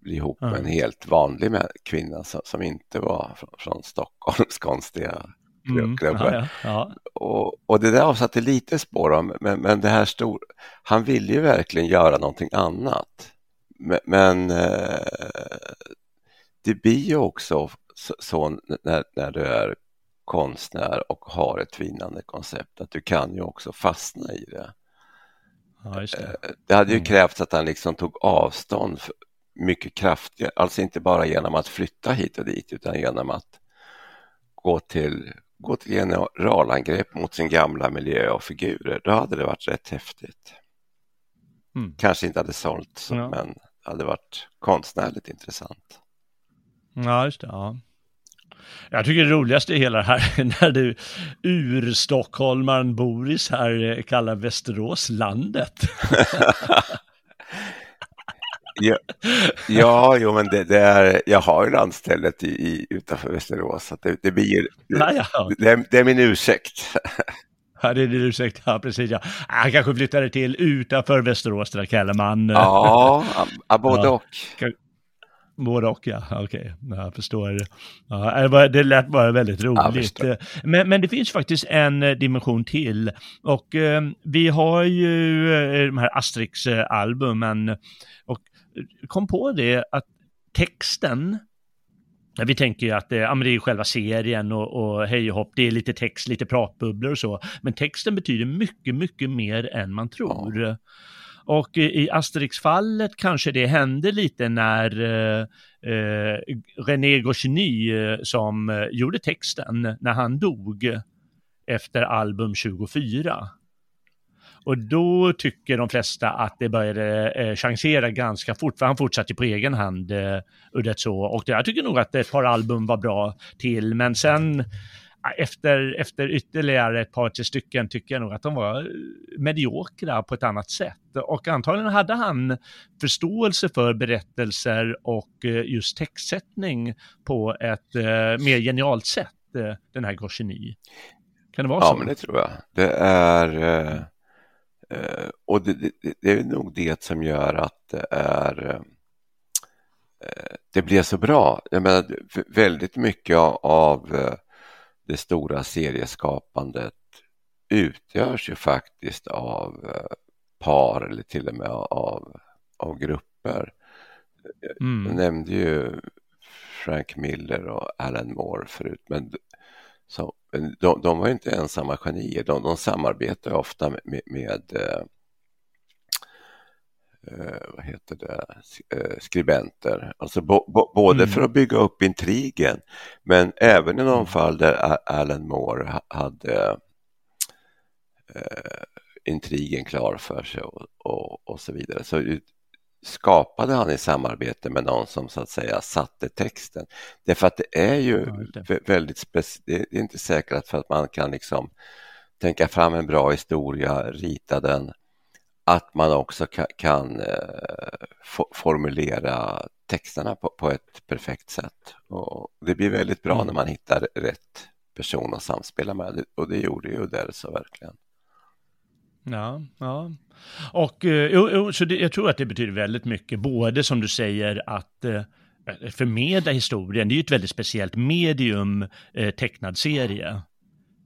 bli ihop med en helt vanlig kvinna som, som inte var från, från Stockholms konstiga mm. klubbar. Ja, ja. Och, och, det där avsatte lite spår om, men, men det här stor, han ville ju verkligen göra någonting annat. Men, men eh, det blir ju också så, så när, när du är konstnär och har ett vinnande koncept att du kan ju också fastna i det. Ja, det. Eh, det. hade ju mm. krävts att han liksom tog avstånd mycket kraftigare, alltså inte bara genom att flytta hit och dit utan genom att gå till, gå till generalangrepp mot sin gamla miljö och figurer. Då hade det varit rätt häftigt. Mm. Kanske inte hade sålt, ja. men hade varit konstnärligt intressant. Ja, just det. Ja. Jag tycker det roligaste i hela det här när du ur-stockholmaren Boris här eh, kallar Västerås landet. ja, ja, jo, men det, det, är, jag har ju landstället i, i, utanför Västerås, så det, det blir, det, det, det är min ursäkt. Ja, det är din ursäkt. Ja, precis. Ja. Han kanske flyttade till utanför Västerås, där Kellerman. Ja, både och. Både och ja, okej, okay. jag förstår. Ja, det lät bara väldigt roligt. men, men det finns faktiskt en eh, dimension till. Och eh, vi har ju eh, de här Asterix-albumen och kom på det att texten vi tänker ju att eh, ja, det är själva serien och, och hej och hopp, det är lite text, lite pratbubblor och så. Men texten betyder mycket, mycket mer än man tror. Ja. Och i Asterix-fallet kanske det hände lite när eh, eh, René Goscinny eh, som eh, gjorde texten, när han dog efter album 24. Och då tycker de flesta att det började eh, chansera ganska fort, för han fortsatte på egen hand eh, rätt Och Och jag tycker nog att ett par album var bra till, men sen efter, efter ytterligare ett par, tre stycken tycker jag nog att de var mediokra på ett annat sätt. Och antagligen hade han förståelse för berättelser och eh, just textsättning på ett eh, mer genialt sätt, eh, den här Goscinny. Kan det vara ja, så? Ja, men det tror jag. Det är Eh, och det, det, det, är nog det som gör att det är eh, det blir så bra. Jag menar, väldigt mycket av eh, det stora serieskapandet utgörs ju faktiskt av par eller till och med av, av grupper. Mm. Jag nämnde ju Frank Miller och Alan Moore förut, men så, de, de var inte ensamma genier, de, de samarbetar ofta med, med eh, eh, vad heter det, eh, skribenter. Alltså både mm. för att bygga upp intrigen men även i de mm. fall där Alan Moore hade eh, intrigen klar för sig och, och, och så vidare. Så skapade han i samarbete med någon som så att säga satte texten. Därför att det är ju ja, väldigt speciellt, det är inte säkert för att man kan liksom tänka fram en bra historia, rita den, att man också kan, kan eh, formulera texterna på, på, ett perfekt sätt. Och det blir väldigt bra mm. när man hittar rätt person att samspela med och det gjorde ju Uderzo verkligen. Ja, ja. Och eh, så det, jag tror att det betyder väldigt mycket, både som du säger att eh, förmedla historien, det är ju ett väldigt speciellt medium, eh, tecknad serie.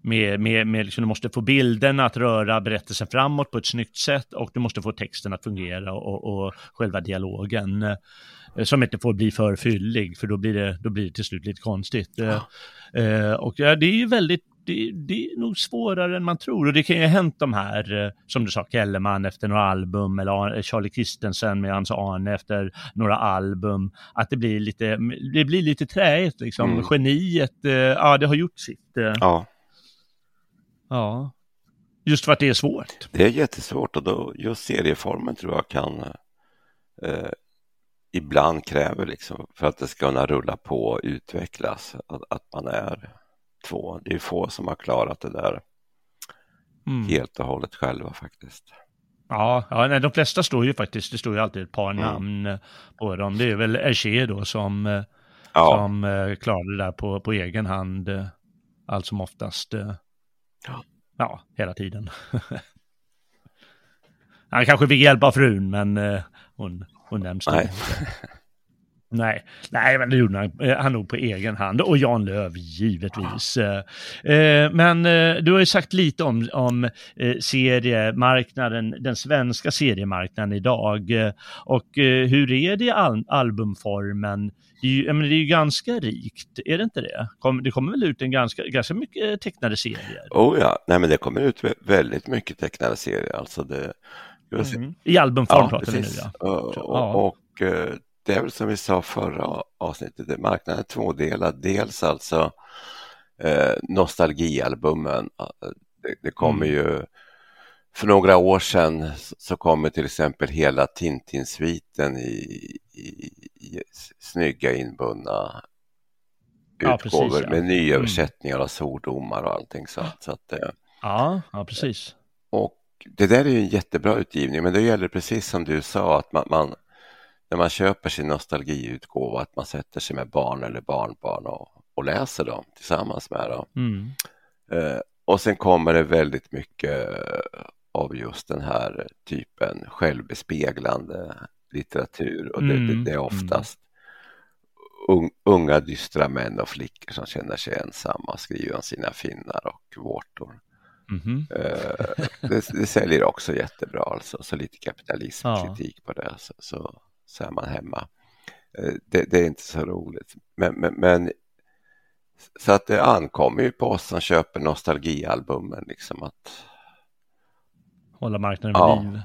Med, med, med liksom, du måste få bilderna att röra berättelsen framåt på ett snyggt sätt och du måste få texten att fungera och, och själva dialogen. Eh, som inte får bli för fyllig, för då blir det, då blir det till slut lite konstigt. Ja. Eh, och ja, det är ju väldigt det, det, är nog svårare än man tror. Och det kan ju ha hänt de här, eh, som du sa, Kellerman efter några album eller Charlie Christensen med hans Arne efter några album. Att det blir lite, det blir lite träigt liksom. Mm. Geniet, eh, ja det har gjort sitt. Eh. Ja. Ja. Just för att det är svårt. Det är jättesvårt och då just serieformen tror jag kan eh, ibland kräver liksom för att det ska kunna rulla på och utvecklas att, att man är två. Det är få som har klarat det där mm. helt och hållet själva faktiskt. Ja, ja nej, de flesta står ju faktiskt, det står ju alltid ett par mm. namn på dem. Det är väl Hergé då som, ja. som uh, klarar det där på, på egen hand allt som oftast. Ja. hela tiden. Han kanske fick hjälp av frun, men hon, hon nämns inte. Nej, nej, men det gjorde han, eh, han nog på egen hand. Och Jan Löv givetvis. Eh, men eh, du har ju sagt lite om, om seriemarknaden, den svenska seriemarknaden idag. Och hur är det i al albumformen? Det är, ju, menar, det är ju ganska rikt, är det inte det? det kommer väl ut en ganska, ganska mycket tecknade serier? Oh ja, nej men det kommer ut väldigt mycket tecknade serier. Alltså det, mm. I albumform ja, pratar vi nu ja. Och, och, och det är väl som vi sa förra avsnittet, marknaden är tvådelad. Dels alltså eh, nostalgialbumen. Det, det kommer mm. ju för några år sedan så kommer till exempel hela Tintin-sviten i, i, i snygga inbundna ja, utgåvor precis, ja. med nyöversättningar mm. av svordomar och allting. Så, så att, eh, ja, ja, precis. Och det där är ju en jättebra utgivning, men det gäller precis som du sa att man, man när man köper sin nostalgiutgåva att man sätter sig med barn eller barnbarn och, och läser dem tillsammans med dem. Mm. Eh, och sen kommer det väldigt mycket av just den här typen självbespeglande litteratur och det, mm. det, det är oftast un, unga dystra män och flickor som känner sig ensamma skriver om sina finnar och vårtor. Mm. Eh, det, det, säljer också jättebra alltså, så lite kapitalismkritik ja. på det. Så, så så är man hemma. Eh, det, det, är inte så roligt. Men, men, men, så att det ankommer ju på oss som köper nostalgialbumen liksom att hålla marknaden vid ja. liv.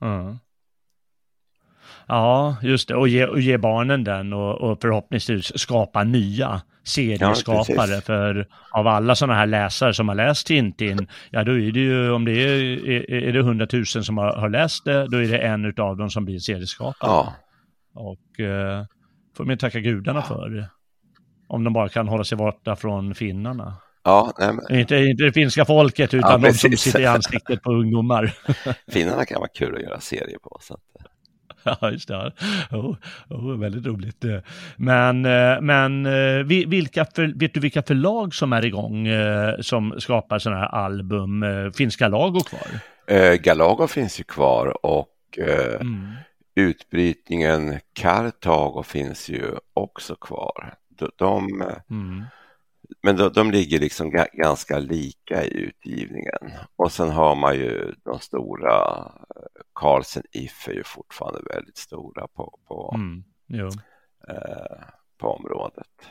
Mm. Ja, just det. Och ge, och ge barnen den och, och förhoppningsvis skapa nya serieskapare. Ja, för av alla sådana här läsare som har läst Tintin, ja då är det ju, om det är, är, det hundratusen som har, har, läst det, då är det en av dem som blir serieskapare. Ja. Och eh, får man tacka gudarna för. Om de bara kan hålla sig borta från finnarna. Ja, nej, men... inte, inte det finska folket utan ja, de som sitter i ansiktet på ungdomar. Finnarna kan vara kul att göra serier på. Så att... Ja, just det. Oh, oh, väldigt roligt. Men, eh, men eh, vilka för, vet du vilka förlag som är igång eh, som skapar sådana här album? Finns Galago kvar? Eh, Galago finns ju kvar och eh, mm. utbrytningen Kartago finns ju också kvar. De, de mm. Men de, de ligger liksom ganska lika i utgivningen. Och sen har man ju de stora, Carlsen If är ju fortfarande väldigt stora på, på, mm, eh, på området.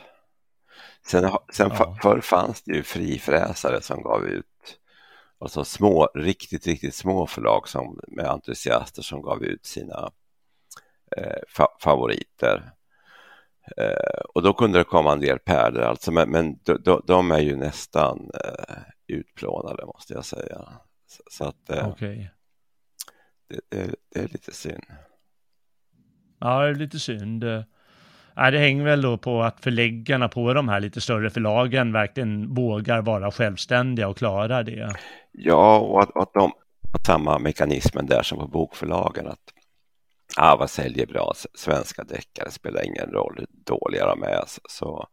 Sen, sen ja. förr fanns det ju frifräsare som gav ut alltså små, riktigt, riktigt små förlag som, med entusiaster som gav ut sina eh, fa favoriter. Eh, och då kunde det komma en del pärlor alltså, men, men de, de, är ju nästan eh, utplånade måste jag säga. Så, så att eh, okay. det, det, det, är lite synd. Ja, det är lite synd. Ja, det hänger väl då på att förläggarna på de här lite större förlagen verkligen vågar vara självständiga och klara det. Ja, och att, att de har samma mekanismen där som på bokförlagen. Att vad säljer bra svenska deckare spelar ingen roll hur dåliga de är så,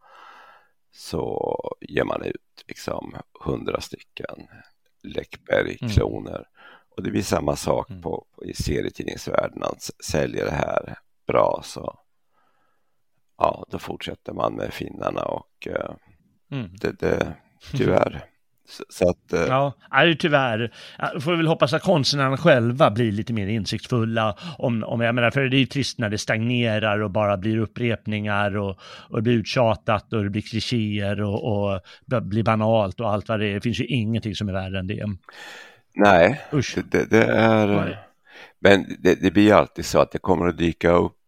så ger man ut liksom hundra stycken Läckberg-kloner. Mm. Och det blir samma sak mm. på, på, i serietidningsvärlden, att säljer det här bra så ja, då fortsätter man med finnarna och uh, mm. det, det tyvärr så att, eh... Ja, tyvärr. Jag får väl hoppas att konstnärerna själva blir lite mer insiktsfulla. Om, om, jag menar, för det är ju trist när det stagnerar och bara blir upprepningar och, och det blir uttjatat och det blir klichéer och, och blir banalt och allt vad det är. Det finns ju ingenting som är värre än det. Nej. Det, det är... Men det, det blir alltid så att det kommer att dyka upp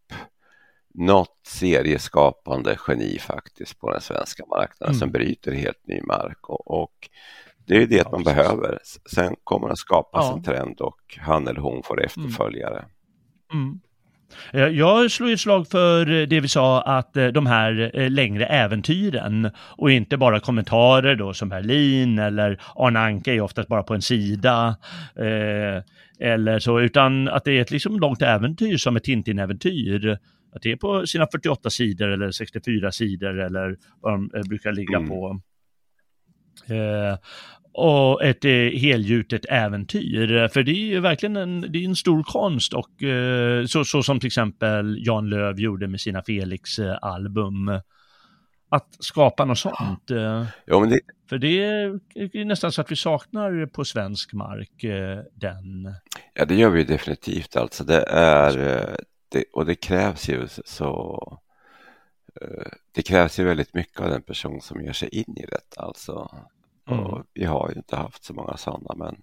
något serieskapande geni faktiskt på den svenska marknaden mm. som bryter helt ny mark. Och, och det är det ja, man precis. behöver. Sen kommer det skapas ja. en trend och han eller hon får efterföljare. Mm. Mm. Jag slår ett slag för det vi sa att eh, de här eh, längre äventyren och inte bara kommentarer då som Berlin eller Arne Anka är oftast bara på en sida. Eh, eller så, utan att det är ett liksom långt äventyr som ett Tintin-äventyr att det är på sina 48 sidor eller 64 sidor eller vad de eh, brukar ligga mm. på. Eh, och ett eh, helgjutet äventyr. För det är ju verkligen en, det är en stor konst och eh, så, så som till exempel Jan Löv gjorde med sina Felix-album. Att skapa något sånt. Eh, ja, men det... För det är nästan så att vi saknar på svensk mark eh, den. Ja, det gör vi definitivt alltså. Det är, det, och det krävs ju så eh, det krävs ju väldigt mycket av den person som ger sig in i det alltså. Mm. Och vi har ju inte haft så många sådana men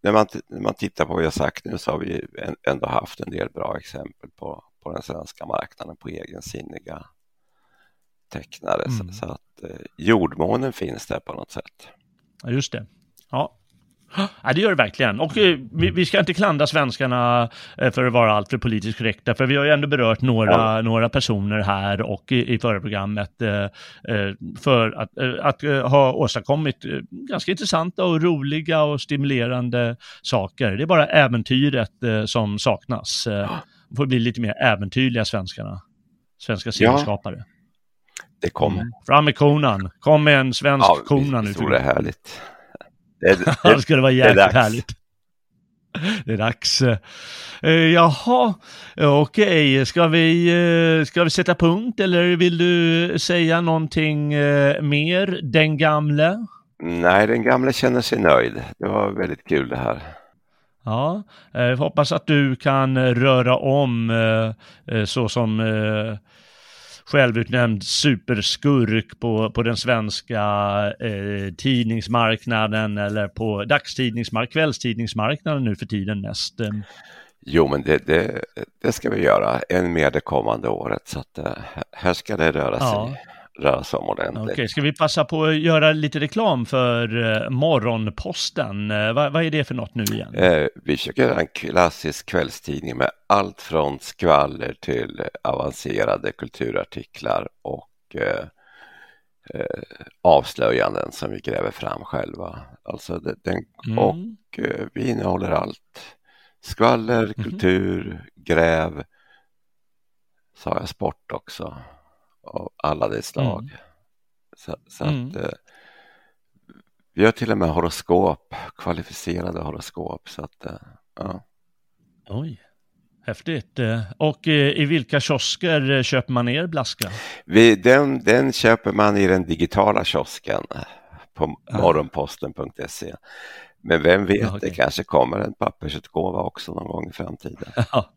när man, när man tittar på vad har sagt nu så har vi ändå haft en del bra exempel på, på den svenska marknaden på egensinniga tecknare. Mm. Så, så, att eh, jordmånen finns där på något sätt. Ja, just det. Ja, Ja, det gör det verkligen. Och eh, vi, ska inte klandra svenskarna eh, för att vara alltför politiskt korrekta, för vi har ju ändå berört några, ja. några personer här och i, i förra programmet eh, för att, att ha åstadkommit ganska intressanta och roliga och stimulerande saker. Det är bara äventyret som saknas. Det får bli lite mer äventyrliga svenskarna, svenska serieskapare. Ja. Det kommer. Mm. Fram med konan, kom med en svensk ja, konan. Ja, det är härligt. Det, det, det skulle vara jäkligt härligt. Det är dags. Uh, jaha, okej, okay. ska, vi, uh, ska vi sätta punkt eller vill du säga någonting uh, mer, den gamle? Nej, den gamle känner sig nöjd. Det var väldigt kul det här. Ja, eh, hoppas att du kan röra om eh, eh, så som eh, självutnämnd superskurk på, på den svenska eh, tidningsmarknaden eller på dagstidningsmark, kvällstidningsmarknaden nu för tiden mest. Jo, men det, det, det ska vi göra än mer det kommande året så att eh, här ska det röra sig. Ja röra sig om ordentligt. Okej, ska vi passa på att göra lite reklam för eh, Morgonposten? Eh, vad, vad, är det för något nu igen? Eh, vi försöker göra en klassisk kvällstidning med allt från skvaller till avancerade kulturartiklar och eh, eh, avslöjanden som vi gräver fram själva. Alltså den, mm. Och eh, vi innehåller allt. Skvaller, mhm. kultur, mm. gräv, sa jag sport också av alla de slag. Mm. Så, så mm. att, eh, vi har till och med horoskop, kvalificerade horoskop. Så att, eh, ja. Oj, häftigt. Eh, och eh, i vilka kiosker eh, köper man er blaska? Vi, den, den köper man i den digitala kiosken på ja. morgonposten.se. Men vem vet, ja, okay. det kanske kommer en pappersutgåva också någon gång i framtiden. Ja,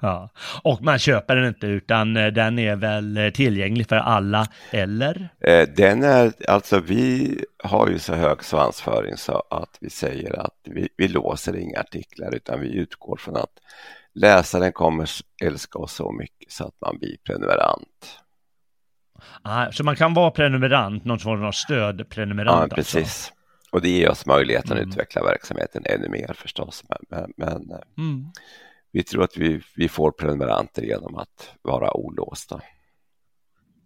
Ja, och man köper den inte utan eh, den är väl eh, tillgänglig för alla, eller? Eh, den är, alltså vi har ju så hög svansföring så att vi säger att vi, vi låser inga artiklar utan vi utgår från att läsaren kommer älska oss så mycket så att man blir prenumerant. Ah, så man kan vara prenumerant, någon form av stödprenumerant? Ja, alltså? precis. Alltså. Och det ger oss möjligheten mm. att utveckla verksamheten ännu mer förstås. Men, men, men mm vi tror att vi, vi får prenumeranter genom att vara olåsta.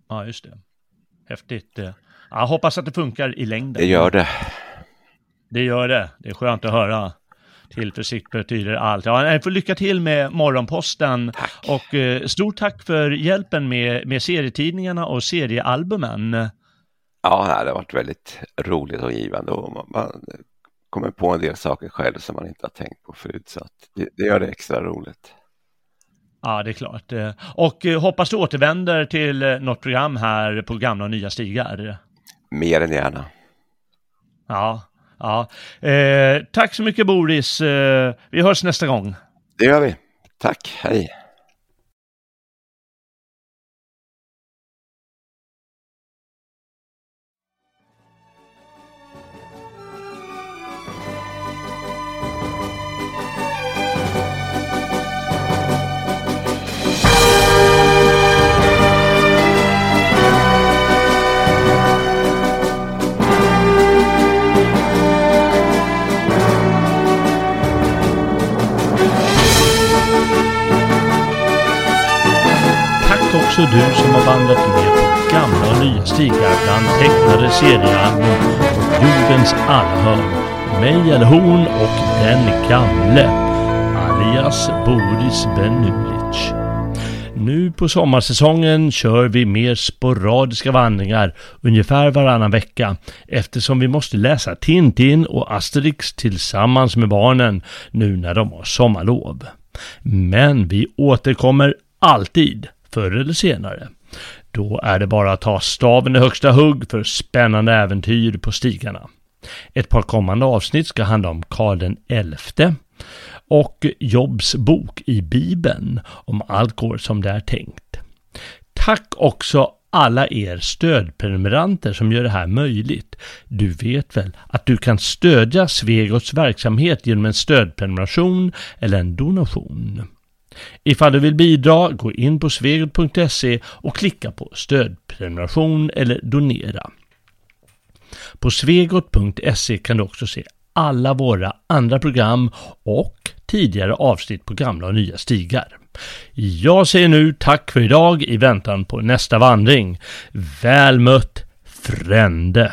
Ja, just det. Häftigt. Jag hoppas att det funkar i längden. Det gör det. Det gör det. Det är skönt att höra. Tillförsikt betyder allt. Ja, får lycka till med Morgonposten. Tack. Och eh, stort tack för hjälpen med, med serietidningarna och seriealbumen. Ja, det har varit väldigt roligt och givande. Och man, man kommer på en del saker själv som man inte har tänkt på förut. Så det, det gör det extra roligt. Ja, det är klart. Och eh, hoppas du återvänder till eh, något program här på gamla och nya stigar. Mer än gärna. Ja, ja. Eh, tack så mycket Boris. Eh, vi hörs nästa gång. Det gör vi. Tack, hej. Du som har vandrat med på gamla och nya stigar bland tecknade seriealbum och jordens alla hörn. Mig eller hon och den gamle, alias Boris Benulic. Nu på sommarsäsongen kör vi mer sporadiska vandringar ungefär varannan vecka eftersom vi måste läsa Tintin och Asterix tillsammans med barnen nu när de har sommarlov. Men vi återkommer alltid förr eller senare. Då är det bara att ta staven i högsta hugg för spännande äventyr på stigarna. Ett par kommande avsnitt ska handla om Karl den och Jobs bok i Bibeln om allt går som det är tänkt. Tack också alla er stödprenumeranter som gör det här möjligt. Du vet väl att du kan stödja Svegots verksamhet genom en stödprenumeration eller en donation. Ifall du vill bidra, gå in på svegot.se och klicka på stödprenumeration eller donera. På svegot.se kan du också se alla våra andra program och tidigare avsnitt på gamla och nya stigar. Jag säger nu tack för idag i väntan på nästa vandring. Väl mött Frände!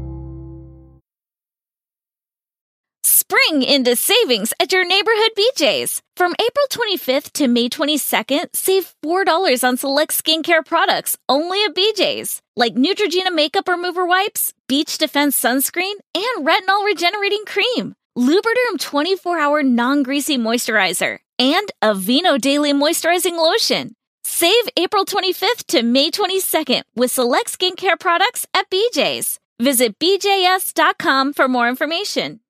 Swing into savings at your neighborhood BJ's. From April 25th to May 22nd, save $4 on select skincare products only at BJ's, like Neutrogena makeup remover wipes, Beach Defense sunscreen, and retinol regenerating cream. Lubriderm 24 hour non greasy moisturizer, and Aveeno Daily Moisturizing Lotion. Save April 25th to May 22nd with select skincare products at BJ's. Visit BJS.com for more information.